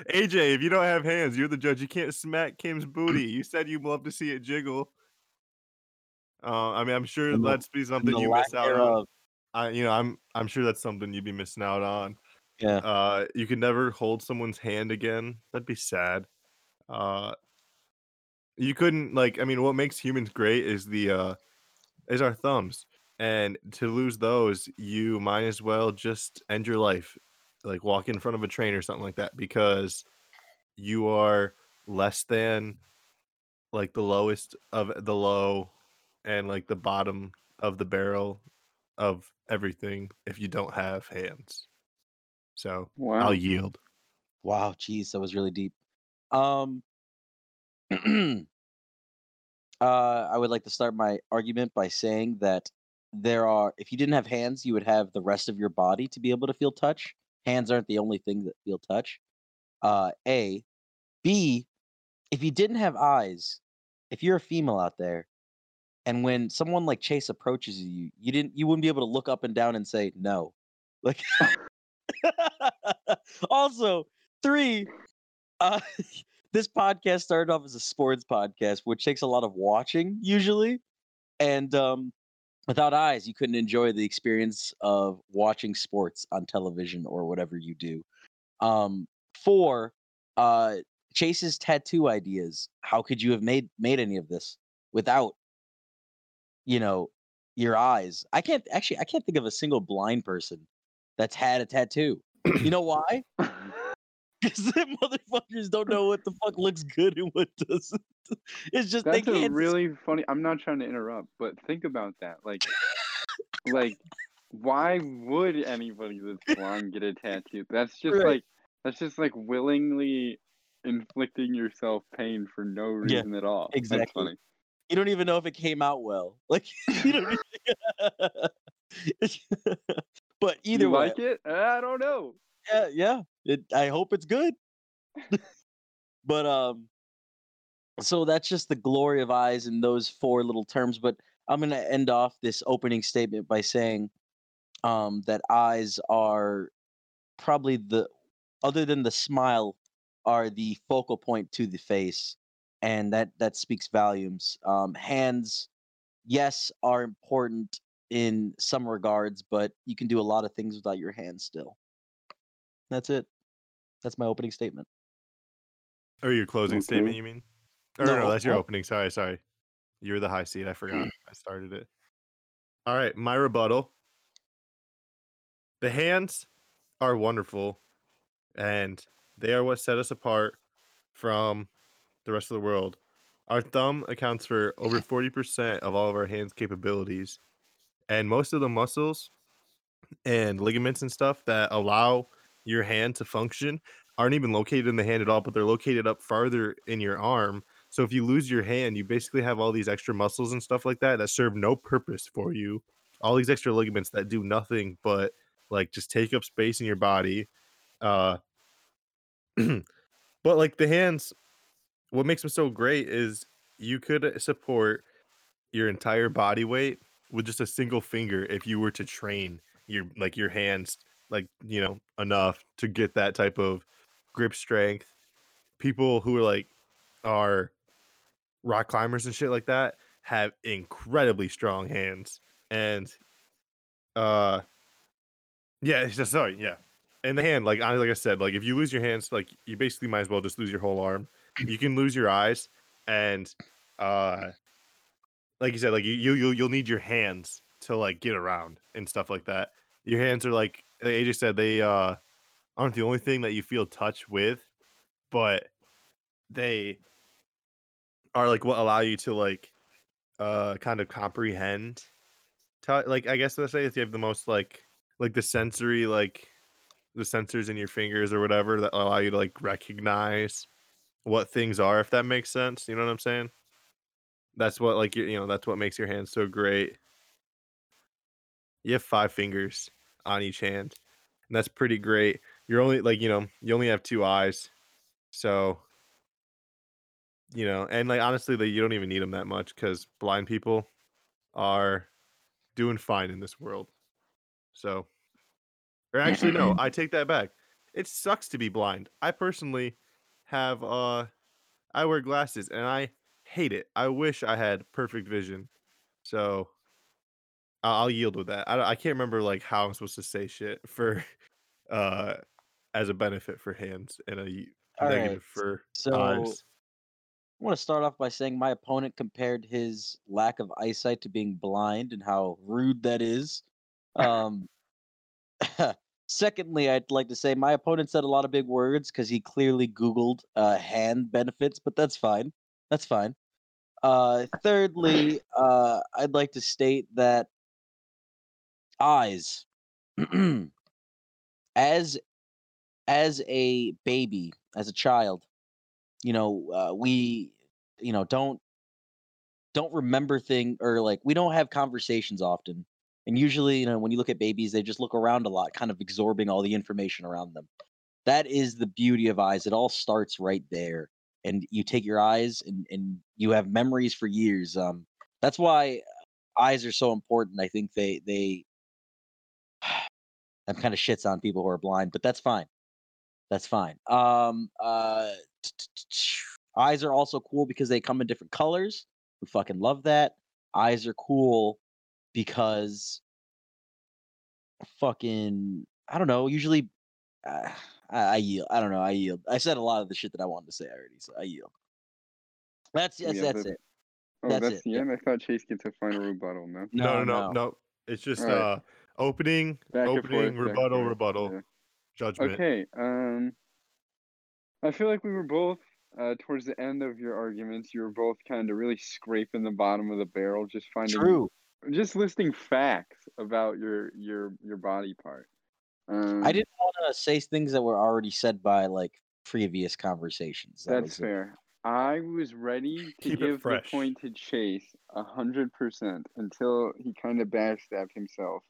AJ, if you don't have hands, you're the judge. You can't smack Kim's booty. You said you'd love to see it jiggle. Uh, I mean, I'm sure And the- that'd be something you miss out on. I, you know, I'm I'm sure that's something you'd be missing out on. Yeah. Uh, you could never hold someone's hand again. That'd be sad. Uh, you couldn't like. I mean, what makes humans great is the uh, is our thumbs, and to lose those, you might as well just end your life, like walk in front of a train or something like that, because you are less than like the lowest of the low, and like the bottom of the barrel of everything if you don't have hands. So Wow. I'll yield. Wow, geez, that was really deep. Um, uh, I would like to start my argument by saying that there are, if you didn't have hands, you would have the rest of your body to be able to feel touch. Hands aren't the only thing that feel touch. Uh, A, B, if you didn't have eyes, if you're a female out there, and when someone like Chase approaches you, you didn't, you wouldn't be able to look up and down and say no. Like, also, three, uh, this podcast started off as a sports podcast, which takes a lot of watching usually, and um, without eyes, you couldn't enjoy the experience of watching sports on television or whatever you do. Um, four, uh, Chase's tattoo ideas. How could you have made made any of this without, you know, your eyes? I can't actually. I can't think of a single blind person that's had a tattoo. You know why? Because the motherfuckers don't know what the fuck looks good and what doesn't. It's just they That's a really funny. I'm not trying to interrupt, but think about that. Like, like, why would anybody that's blind get a tattoo? That's just Right. like, that's just like willingly inflicting yourself pain for no Yeah, reason at all. Exactly. funny. you don't even know if it came out well. Like you don't. Even... but either you way, like it? I don't know. Yeah, yeah. It, I hope it's good. but um, so that's just the glory of eyes in those four little terms. But I'm gonna end off this opening statement by saying, um, that eyes are probably the, other than the smile, are the focal point to the face, and that that speaks volumes. Um, hands, yes, are important in some regards, but you can do a lot of things without your hands still. That's it. That's my opening statement. Or your closing Okay. statement, you mean? Or no, No, that's your what? opening. Sorry, sorry. You're the high seat. I forgot. I started it. All right, my rebuttal. The hands are wonderful, and they are what set us apart from the rest of the world. our thumb accounts for over 40% of all of our hands capabilities. And most of the muscles and ligaments and stuff that allow your hand to function aren't even located in the hand at all, but they're located up farther in your arm. So if you lose your hand, you basically have all these extra muscles and stuff like that that serve no purpose for you. All these extra ligaments that do nothing but like just take up space in your body. Uh but like the hands what makes them so great is you could support your entire body weight with just a single finger if you were to train your like your hands like you know enough to get that type of grip strength. People who are like are rock climbers and shit like that have incredibly strong hands and uh yeah it's just sorry yeah. And the hand like I like i said like if you lose your hands like you basically might as well just lose your whole arm. You can lose your eyes and uh like you said like you you you'll, you'll need your hands to like get around and stuff like that. Your hands are like like AJ said they uh aren't the only thing that you feel touch with but they are like what allow you to like uh kind of comprehend tou- like I guess let's say if you have the most like like the sensory like the sensors in your fingers or whatever that allow you to like recognize what things are if that makes sense you know what i'm saying? That's what like you know that's what makes your hands so great. You have five fingers on each hand and that's pretty great. You're only like you know you only have two eyes so you know and like honestly like, you don't even need them that much because blind people are doing fine in this world. So or actually no i take that back. It sucks to be blind. I personally have uh i wear glasses and i hate it. I wish i had perfect vision. So i'll yield with that i, I can't remember like how i'm supposed to say shit for uh as a benefit for hands and a All negative right, for so- eyes I want to start off by saying my opponent compared his lack of eyesight to being blind and how rude that is. Um, secondly, I'd like to say my opponent said a lot of big words because he clearly Googled uh, hand benefits, but that's fine. That's fine. Uh, thirdly, uh, I'd like to state that eyes, as as a baby, as a child, you know, uh, we, you know, don't don't remember thing or like we don't have conversations often. And usually, you know, when you look at babies, they just look around a lot, kind of absorbing all the information around them. That is the beauty of eyes. It all starts right there. And you take your eyes and, and you have memories for years. Um, that's why eyes are so important. I think they they that kind of shits on people who are blind, but that's fine. That's fine. Um, uh, eyes are also cool because they come in different colors. We fucking love that. Eyes are cool because fucking I don't know. Usually, uh, I, I yield. I don't know. I yield. I said a lot of the shit that I wanted to say already, so I yield. That's yes, Yeah, that's but- it. Oh, That's that's, it, the yeah. end. I thought Chase gets a final rebuttal. No. no no no no. no, it's just Alright. uh opening Back opening forth, rebuttal forth, rebuttal yeah. judgment Okay. Um, I feel like we were both uh, towards the end of your arguments. You were both kind of really scraping the bottom of the barrel, just finding, True. just listing facts about your your your body part. Um, I didn't want to say things that were already said by like previous conversations. That That's was it. fair. I was ready to Keep give the fresh. point to Chase a hundred percent until he kind of backstabbed himself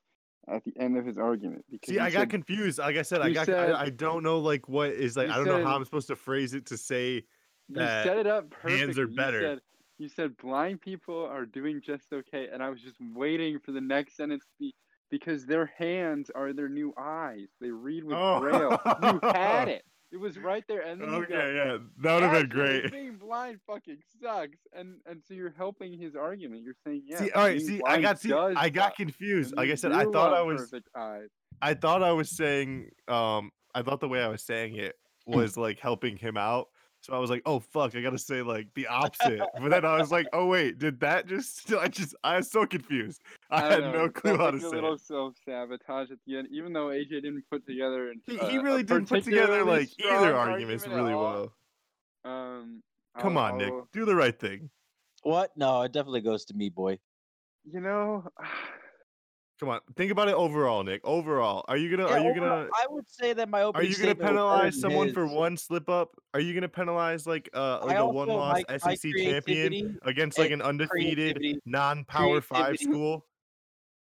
at the end of his argument. Because See, I got confused. Like I said, I got. said- I, I don't know like what is like. I don't know how I'm supposed to phrase it to say. You that set it up perfectly. hands are You better. said, you said blind people are doing just okay, and I was just waiting for the next sentence to be because their hands are their new eyes. They read with Oh. braille. You had it. It was right there, and then Okay, go, yeah, that would have been great. Being blind fucking sucks, and and so you're helping his argument. You're saying, yeah. see, all right, see, I got see, I got confused. Like I said, I thought I was. I thought I was saying, um, I thought the way I was saying it was like helping him out. So I was like, oh fuck, I gotta say like the opposite. but then I was like, oh wait, did that just? I just, I was so confused. I, don't had know, no clue felt how like to a say. little It. self sabotage at the end, even though AJ didn't put together. An, He, uh, he a really didn't put together like either arguments argument really well. Um, Come on, Nick. Do the right thing. What? No, it definitely goes to me, boy. You know, Come on. Think about it overall, Nick. Overall, are you gonna Yeah, are you overall, gonna I would say that my are you gonna statement was better penalize than someone for one slip up? Are you gonna penalize like uh like a one loss my- my SEC champion against like an undefeated non power five school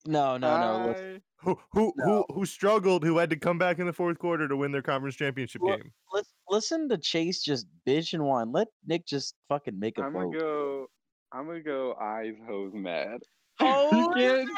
No, no, no. listen, I- who who No. who who struggled who had to come back in the fourth quarter to win their conference championship Well, game? listen, listen to Chase just bitch and whine. Let Nick just fucking make a I'm vote. gonna go. I'm gonna go eyes hoes mad. Oh, This is,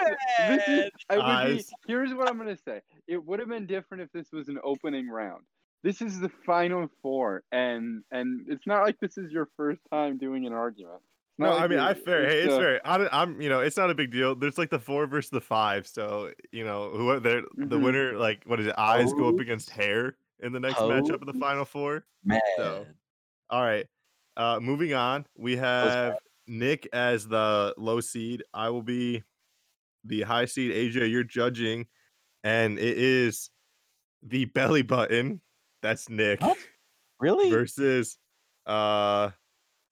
man. Be, Eyes. here's what I'm gonna say. It would have been different if this was an opening round. This is the final four, and and it's not like this is your first time doing an argument. No, like I mean you're- I fair. Hey, it's uh, fair. I don't, I'm you know it's not a big deal. There's like the four versus the five, so you know who the the Mhm. winner like what is it? Eyes go up against hair in the next matchup of the final four. Man. So, All right. Uh moving on, we have Nick as the low seed. I will be the high seed. AJ, you're judging, and it is the belly button. That's Nick What? Really? versus uh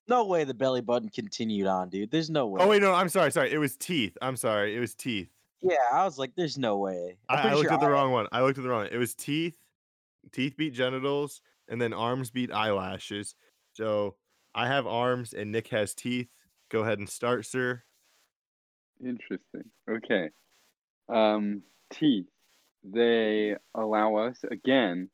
No way the belly button continued on, dude. There's no way. oh wait, no, I'm sorry, sorry. It was teeth. I'm sorry, it was teeth. Yeah, I was like, there's no way. I'm I, I looked sure at the I- wrong one. I looked at the wrong one. It was teeth. Teeth beat genitals, and then arms beat eyelashes. So I have arms, and Nick has teeth. Go ahead and start, sir. Interesting. Okay. Um, teeth. They allow us again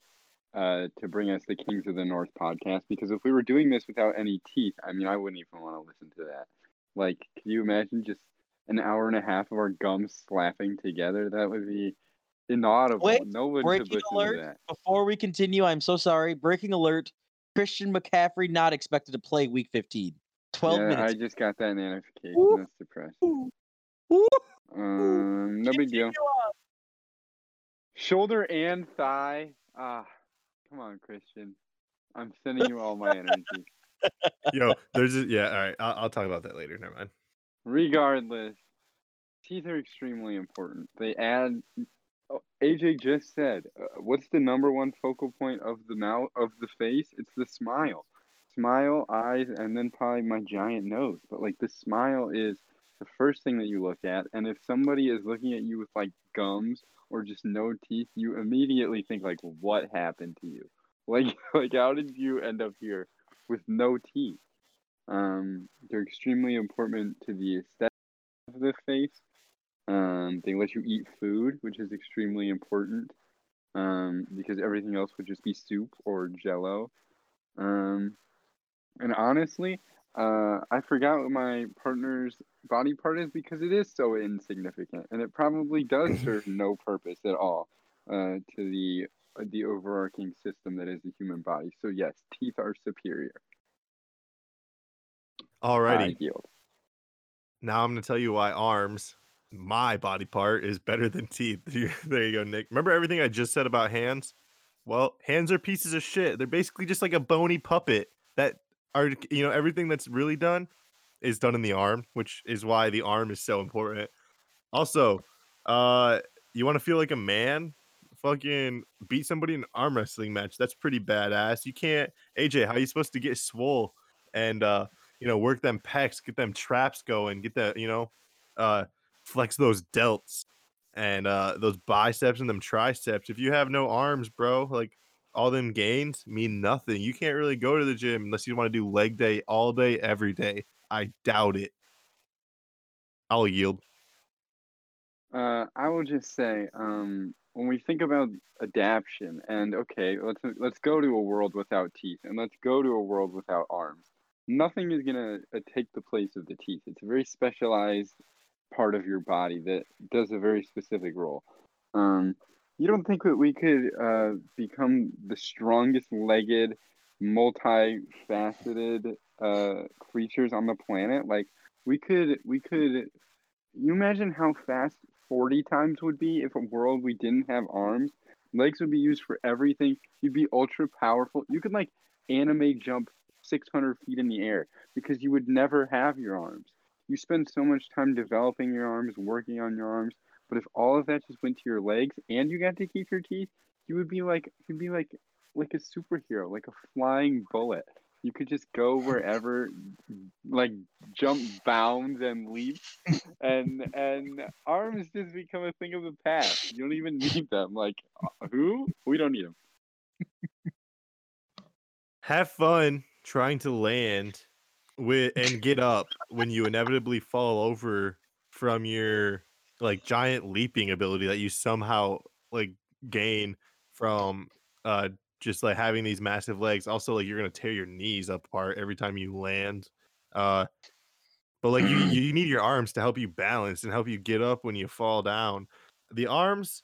uh, to bring us the Kings of the North podcast because if we were doing this without any teeth, I mean, I wouldn't even want to listen to that. Like, can you imagine just an hour and a half of our gums slapping together? That would be inaudible. Wait, no one should breaking listen alert. to that. Before we continue, I'm so sorry. Breaking alert. Christian McCaffrey not expected to play week 15. 12 yeah, minutes. I just got that notification. Woo. That's depressing. Ooh. Ooh. Um, no big deal. Shoulder and thigh. Ah, come on, Christian. I'm sending you all my energy. Yo, there's a, yeah. All right, I'll, I'll talk about that later. Never mind. Regardless, teeth are extremely important. They add. oh, AJ just said, uh, what's the number one focal point of the mouth of the face? It's the smile. Smile, eyes, and then probably my giant nose. But like the smile is the first thing that you look at. And if somebody is looking at you with like gums or just no teeth, you immediately think like, what happened to you? Like, like how did you end up here with no teeth? Um, they're extremely important to the aesthetic of the face. Um, they let you eat food, which is extremely important. Um, because everything else would just be soup or jello. Um, and honestly, uh, I forgot what my partner's body part is because it is so insignificant, and it probably does serve no purpose at all uh, to the uh, the overarching system that is the human body. So yes, teeth are superior. Alrighty. Now I'm gonna tell you why arms, my body part, is better than teeth. there you go, Nick. Remember everything I just said about hands? Well, hands are pieces of shit. They're basically just like a bony puppet that are you know everything that's really done is done in the arm, which is why the arm is so important. Also, uh, you want to feel like a man? Fucking beat somebody in an arm wrestling match. That's pretty badass. You can't, AJ. How are you supposed to get swole and uh, you know work them pecs, get them traps going, get that you know, uh, flex those delts and uh those biceps and them triceps. If you have no arms, bro, like all them gains mean nothing. You can't really go to the gym unless you want to do leg day all day, every day. I doubt it. I'll yield. Uh, I will just say, um, when we think about adaptation, and okay, let's let's go to a world without teeth, and let's go to a world without arms. Nothing is gonna uh, take the place of the teeth. It's a very specialized part of your body that does a very specific role. Um, you don't think that we could uh, become the strongest legged, multifaceted uh, creatures on the planet? Like we could, we could. You imagine how fast 40 times would be if a world we didn't have arms. Legs would be used for everything. You'd be ultra powerful. You could like anime jump 600 feet in the air because you would never have your arms. You spend so much time developing your arms, working on your arms, but if all of that just went to your legs and you got to keep your teeth, you would be like you'd be like like a superhero, like a flying bullet. You could just go wherever, like jump bounds and leaps, and and arms just become a thing of the past. You don't even need them. Like uh, who? We don't need them. Have fun trying to land with and get up when you inevitably fall over from your like giant leaping ability that you somehow like gain from uh just like having these massive legs. Also, like you're gonna tear your knees apart every time you land. Uh but like you you need your arms to help you balance and help you get up when you fall down. The arms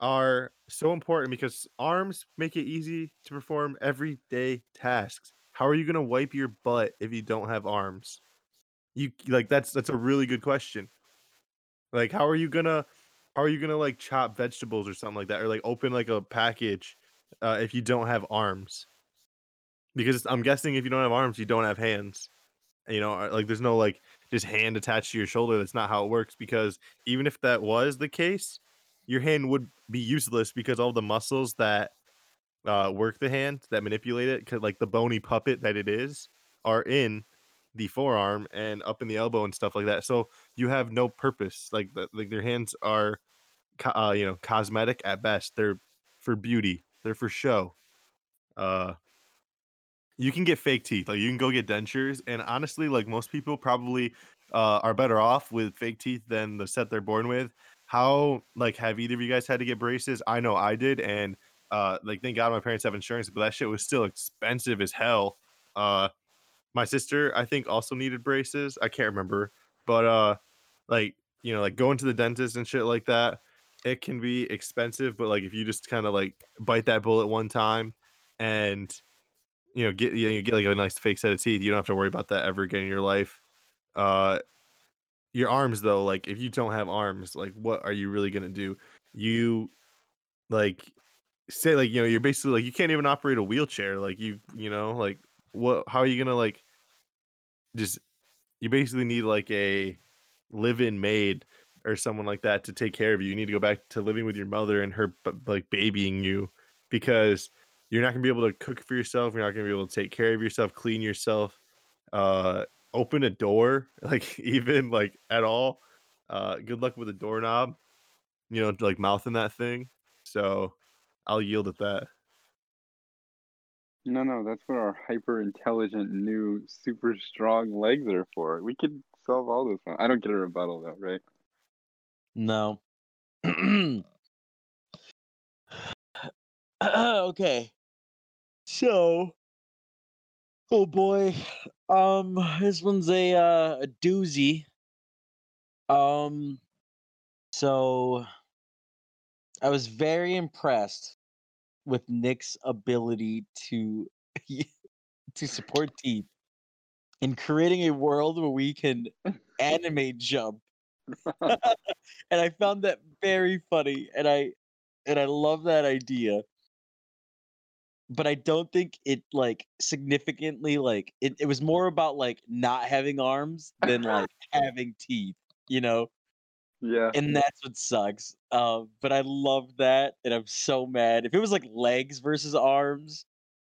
are so important because arms make it easy to perform everyday tasks. How are you to wipe your butt if you don't have arms? You like that's that's a really good question. Like how are you to how are you to like chop vegetables or something like that or like open like a package uh, if you don't have arms? Because I'm guessing if you don't have arms, you don't have hands. You know, uh, like there's no like just hand attached to your shoulder. That's not how it works because even if that was the case, your hand would be useless because all the muscles that uh, work the hand that manipulate it, cause like the bony puppet that it is, are in the forearm and up in the elbow and stuff like that. So you have no purpose. Like the, like their hands are, uh, you know, cosmetic at best. They're for beauty. They're for show. Uh, you can get fake teeth. Like you can go get dentures, and honestly, like most people probably uh, are better off with fake teeth than the set they're born with. How like have either of you guys had to get braces? I know I did, and uh, like thank God my parents have insurance, but that shit was still expensive as hell. Uh, my sister I think also needed braces. I can't remember, but uh, like you know, like going to the dentist and shit like that, it can be expensive. But like if you just kind of like bite that bullet one time, and you know get you, know, you get like a nice fake set of teeth, you don't have to worry about that ever again in your life. Uh, your arms though, like if you don't have arms, like what are you really gonna do? You like say like you know you're basically like you can't even operate a wheelchair like you you know like what how are you gonna like just you basically need like a live-in maid or someone like that to take care of you. You need to go back to living with your mother and her like babying you because you're not gonna be able to cook for yourself you're not gonna be able to take care of yourself clean yourself uh open a door like even like at all. Uh good luck with a doorknob you know like mouthing that thing. So I'll yield at that. No, no, that's what our hyper intelligent new super strong legs are for. We could solve all this. I don't get a rebuttal though, right? No. okay. So, oh boy, um, this one's a uh, a doozy. Um, so I was very impressed with Nick's ability to to support teeth in creating a world where we can animate jump. and I found that very funny and I and I love that idea. But I don't think it like significantly like it, it was more about like not having arms than like having teeth, you know? Yeah. and that's what sucks. Um, but I love that, and I'm so mad. If it was like legs versus arms,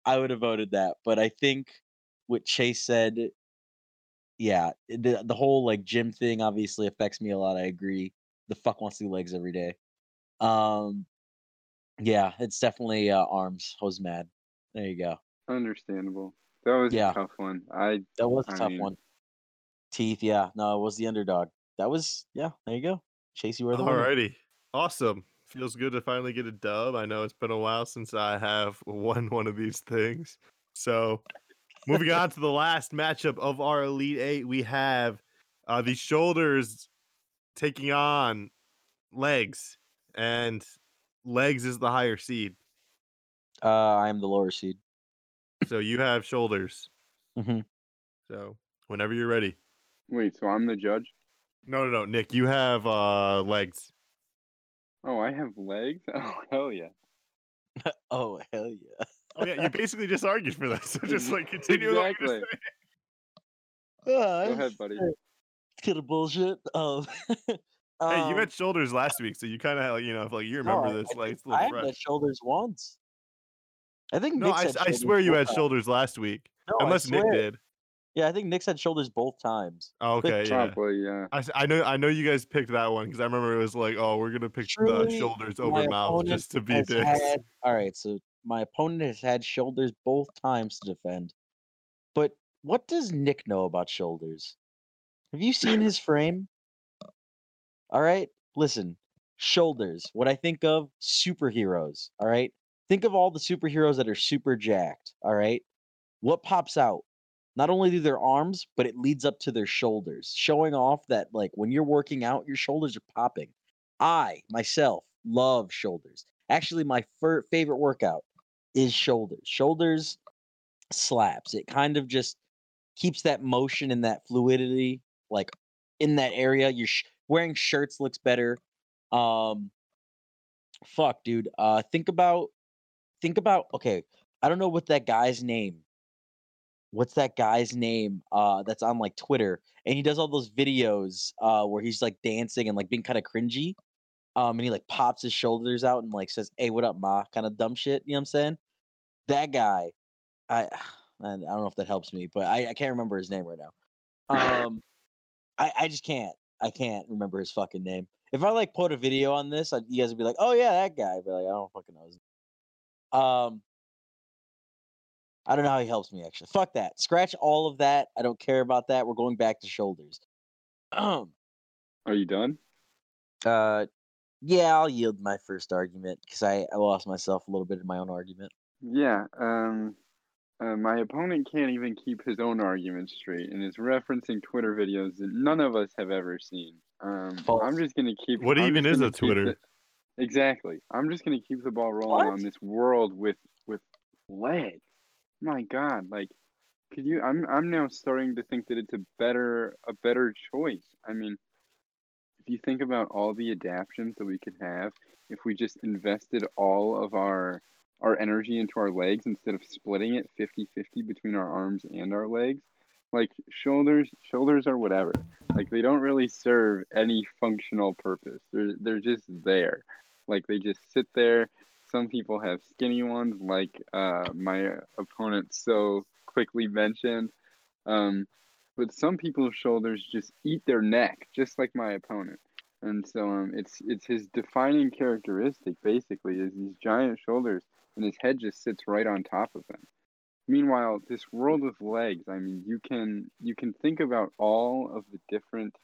I would have voted that. But I think what Chase said, yeah, the the whole like gym thing obviously affects me a lot. I agree. The fuck wants to do legs every day. Um, yeah, it's definitely uh, arms. I was mad. There you go. Understandable. That was Yeah. a tough one. I That was a I tough mean- one. Teeth, yeah. No, it was the underdog. That was yeah. There you go. Chase, you were the winner. Alrighty. Awesome. Feels good to finally get a dub. I know it's been a while since I have won one of these things. So moving on to the last matchup of our Elite Eight, we have uh, the shoulders taking on legs, and legs is the higher seed. Uh, I am the lower seed. So you have shoulders. Mm-hmm. So whenever you're ready. wait, so I'm the judge? No, no, no, Nick. You have uh legs. Oh, I have legs? Oh hell yeah. Oh hell yeah. Oh yeah, you basically just argued for this. So just like continue. what Exactly. saying. Go Go ahead, buddy. It's kind of bullshit. Um, Hey, you um, had shoulders last week, so you kind of you know if like you remember I- this, I like think it's a I little had fresh. the shoulders once. I think No, Nick I, said s- I shoulders swear you had shoulders last week. No, I Unless Nick did. Yeah, I think Nick's had shoulders both times. Oh, okay, yeah. Probably, yeah. I, I know I know you guys picked that one because I remember it was like, oh, we're gonna pick the shoulders over mouth just to be dicks. had- all right, so my opponent has had shoulders both times to defend. But what does Nick know about shoulders? Have you seen his frame? All right, listen. Shoulders. What I think of superheroes. All right. Think of all the superheroes that are super jacked. All right. What pops out? Not only do their arms, but it leads up to their shoulders, showing off that like when you're working out, your shoulders are popping. I myself love shoulders. Actually, my fir- favorite workout is shoulders. Shoulders slaps. It kind of just keeps that motion and that fluidity like in that area. You're sh- wearing shirts looks better. Um, fuck, dude. Uh, think about, think about. Okay, I don't know what that guy's name. What's that guy's name? Uh, that's on like Twitter, and he does all those videos uh where he's like dancing and like being kind of cringy. Um, and he like pops his shoulders out and like says, "Hey, what up, ma?" Kind of dumb shit. You know what I'm saying? That guy, I, I don't know if that helps me, but I, I can't remember his name right now. Um, I, I just can't. I can't remember his fucking name. If I like put a video on this, I, you guys would be like, "Oh yeah, that guy," but like, I don't fucking know. His name. Um, I don't know how he helps me actually. Fuck that. Scratch all of that. I don't care about that. We're going back to shoulders. Um, Are you done? uh, yeah, I'll yield my first argument because I, I lost myself a little bit in my own argument. Yeah. Um. Uh, my opponent can't even keep his own argument straight, and is referencing Twitter videos that none of us have ever seen. Um, False. I'm just gonna keep. What I'm even is a Twitter? the- exactly. I'm just gonna keep the ball rolling What? on this world with with legs. My God, like, could you? I'm I'm now starting to think that it's a better a better choice. I mean, if you think about all the adaptions that we could have if we just invested all of our our energy into our legs instead of splitting it 50-50 between our arms and our legs like shoulders shoulders are whatever like they don't really serve any functional purpose they're they're just there like they just sit there some people have skinny ones like uh my opponent so quickly mentioned. Um but some people's shoulders just eat their neck just like my opponent. And so um it's it's his defining characteristic basically is these giant shoulders and his head just sits right on top of them. Meanwhile this world of legs i mean you can you can think about all of the different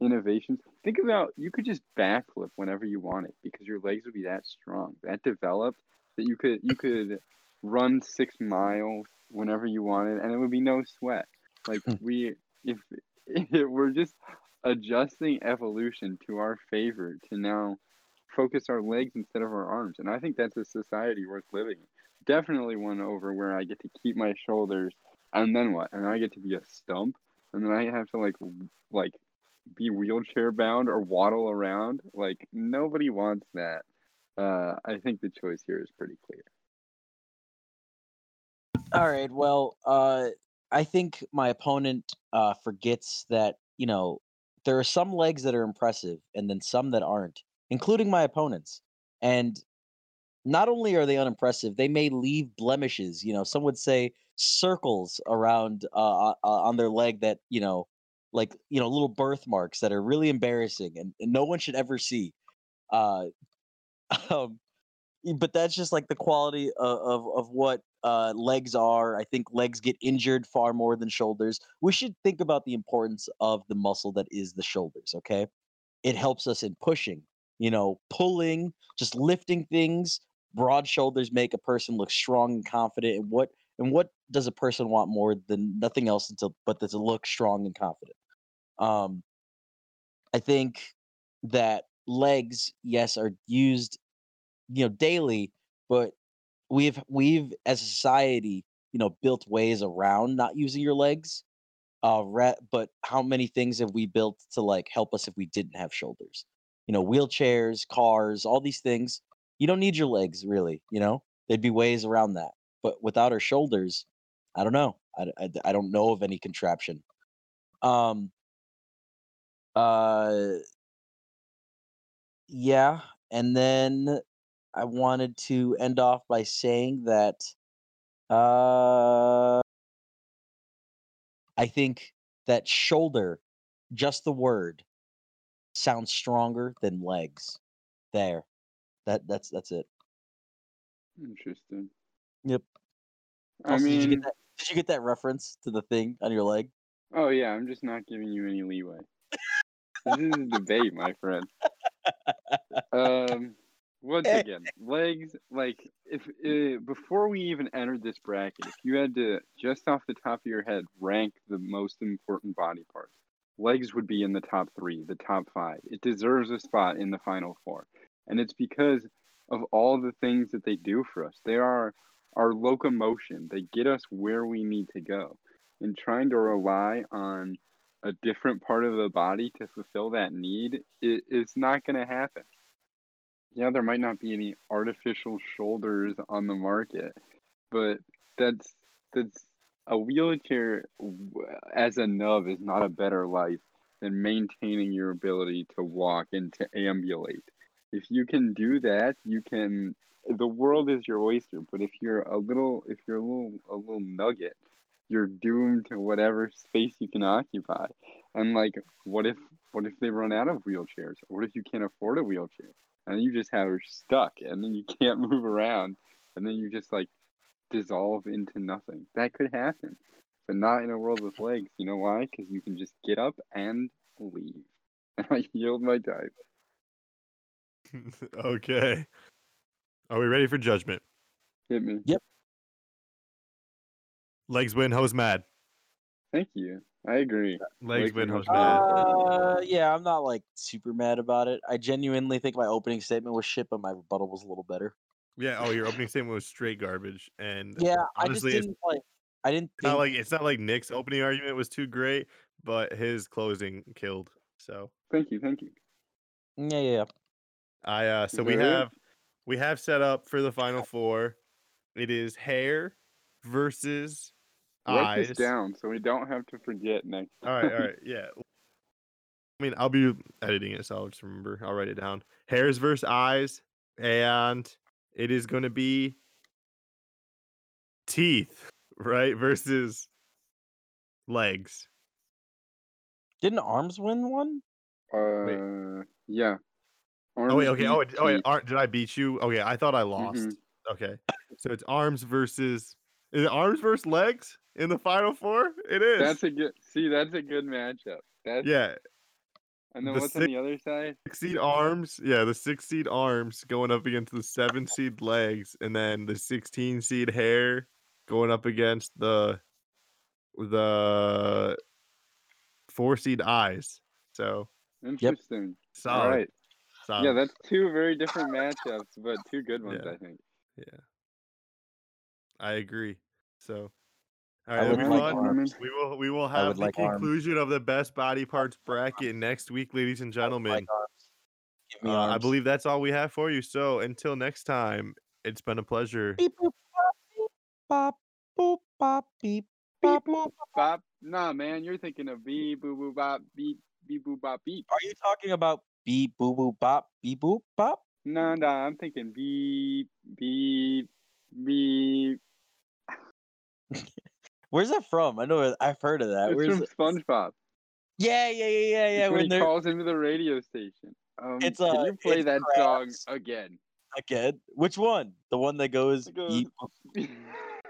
innovations. Think about you could just backflip whenever you wanted because your legs would be that strong that developed that you could you could run six miles whenever you wanted and it would be no sweat. Like hmm. we if, if we're just adjusting evolution to our favor to now focus our legs instead of our arms. And i think that's a society worth living. Definitely one over where i get to keep my shoulders and then what? And i get to be a stump and then i have to like like be wheelchair bound or waddle around like nobody wants that uh i think the choice here is pretty clear All right. Well, uh, I think my opponent uh, forgets that you know there are some legs that are impressive, and then some that aren't, including my opponent's. And not only are they unimpressive, they may leave blemishes. You know, some would say circles around uh, uh, on their leg that you know, like you know, little birthmarks that are really embarrassing, and, and no one should ever see. Uh, um, but that's just like the quality of of, of what uh, legs are. I think legs get injured far more than shoulders. We should think about the importance of the muscle that is the shoulders. Okay, it helps us in pushing. You know, pulling, just lifting things. Broad shoulders make a person look strong and confident. And what and what does a person want more than nothing else until but to look strong and confident? Um, I think that legs, yes, are used, you know, daily, but we've we've as a society, you know, built ways around not using your legs. Uh, but how many things have we built to like help us if we didn't have shoulders? You know, wheelchairs, cars, all these things. You don't need your legs really. You know, there'd be ways around that. But without our shoulders, I don't know. I, I, I don't know of any contraption. Um. Uh. Yeah, and then I wanted to end off by saying that uh I think that shoulder, just the word, sounds stronger than legs. There, that that's that's it. Interesting. Yep. I Also, mean, did you get that? Did you get that reference to the thing on your leg? oh yeah, I'm just not giving you any leeway. This is a debate, my friend. Um, once again, legs. Like, if uh, before we even entered this bracket, if you had to just off the top of your head rank the most important body parts, legs would be in the top three, the top five. It deserves a spot in the final four, and it's because of all the things that they do for us. They are our locomotion. They get us where we need to go. And trying to rely on a different part of the body to fulfill that need, it, it's not going to happen. Yeah, there might not be any artificial shoulders on the market, but that's that's a wheelchair as a nub is not a better life than maintaining your ability to walk and to ambulate. If you can do that, you can the world is your oyster, but if you're a little if you're a little a little nugget, you're doomed to whatever space you can occupy. And like what if what if they run out of wheelchairs? What if you can't afford a wheelchair? And you just have her stuck and then you can't move around and then you just like dissolve into nothing. That could happen. But not in a world with legs. You know why? Because you can just get up and leave. And I yield my time. okay. Are we ready for judgment? Hit me. Legs win, hoes mad. Thank you. I agree. Legs Legs win, win, hoes hoes mad. Uh, yeah, I'm not like super mad about it. I genuinely think my opening statement was shit, but my rebuttal was a little better. Yeah. Oh, your opening statement was straight garbage, and Yeah, Honestly, I it's just didn't like. I didn't it's not like it's not like Nick's opening argument was too great, but his closing killed. So Thank you. Thank you. yeah, yeah, yeah. I uh so we have we have set up for the final four. It is hair versus Write eyes. this down so we don't have to forget next All right, all right, yeah. I mean, I'll be editing it, so I'll just remember. I'll write it down. Hairs versus eyes, and it is going to be teeth, right? Versus legs. Didn't arms win one? Uh, yeah. Oh wait, okay. Oh, beat it- oh wait, ar- did I beat you? Okay, I thought I lost. Mhm. Okay, so it's arms versus. Is it arms versus legs in the final four? It is. That's a good. See, that's a good matchup. That's yeah. And then the what's on the other side? six seed arms, yeah, the six seed arms going up against the seven seed legs, and then the sixteen seed hair going up against the the four seed eyes. So Interesting. solid. All right. solid. Yeah, that's two very different matchups, but two good ones, Yeah. I think. yeah. I agree. So all I right, would it'll be like fun. We will we will have the like arms. conclusion of the best body parts bracket next week, ladies and gentlemen. Like. Give me Uh, I believe that's all we have for you. So until next time, it's been a pleasure. Beep boop bop beep boop bop beep Beep bop boop boop. bop. Nah, man, you're thinking of beep boo boo bop beep beep boo bop beep. Are you talking about beep boo boo bop beep boop bop? No, no, I'm thinking beep beep beep. Where's that from? I know I've heard of that. It's Where's from it? SpongeBob. Yeah, yeah, yeah, yeah, yeah. It's when When he calls into the radio station. Um, It's, can uh, you play that crabs. song again? again. Which one? The one that goes It goes- beep.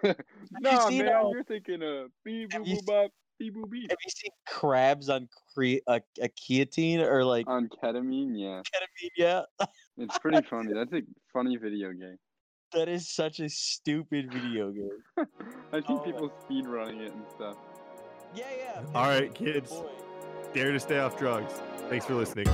nah, man, uh, you're thinking of beep boo have you bop beep boo beep. Have you seen crabs on cre- a, a guillotine or like On ketamine, yeah, ketamine? Yeah, it's pretty funny. That's a funny video game. That is such a stupid video game. I've seen Oh. people speed running it and stuff. Yeah, yeah. All it's right, a good kids. Dare to stay off drugs. Thanks for listening.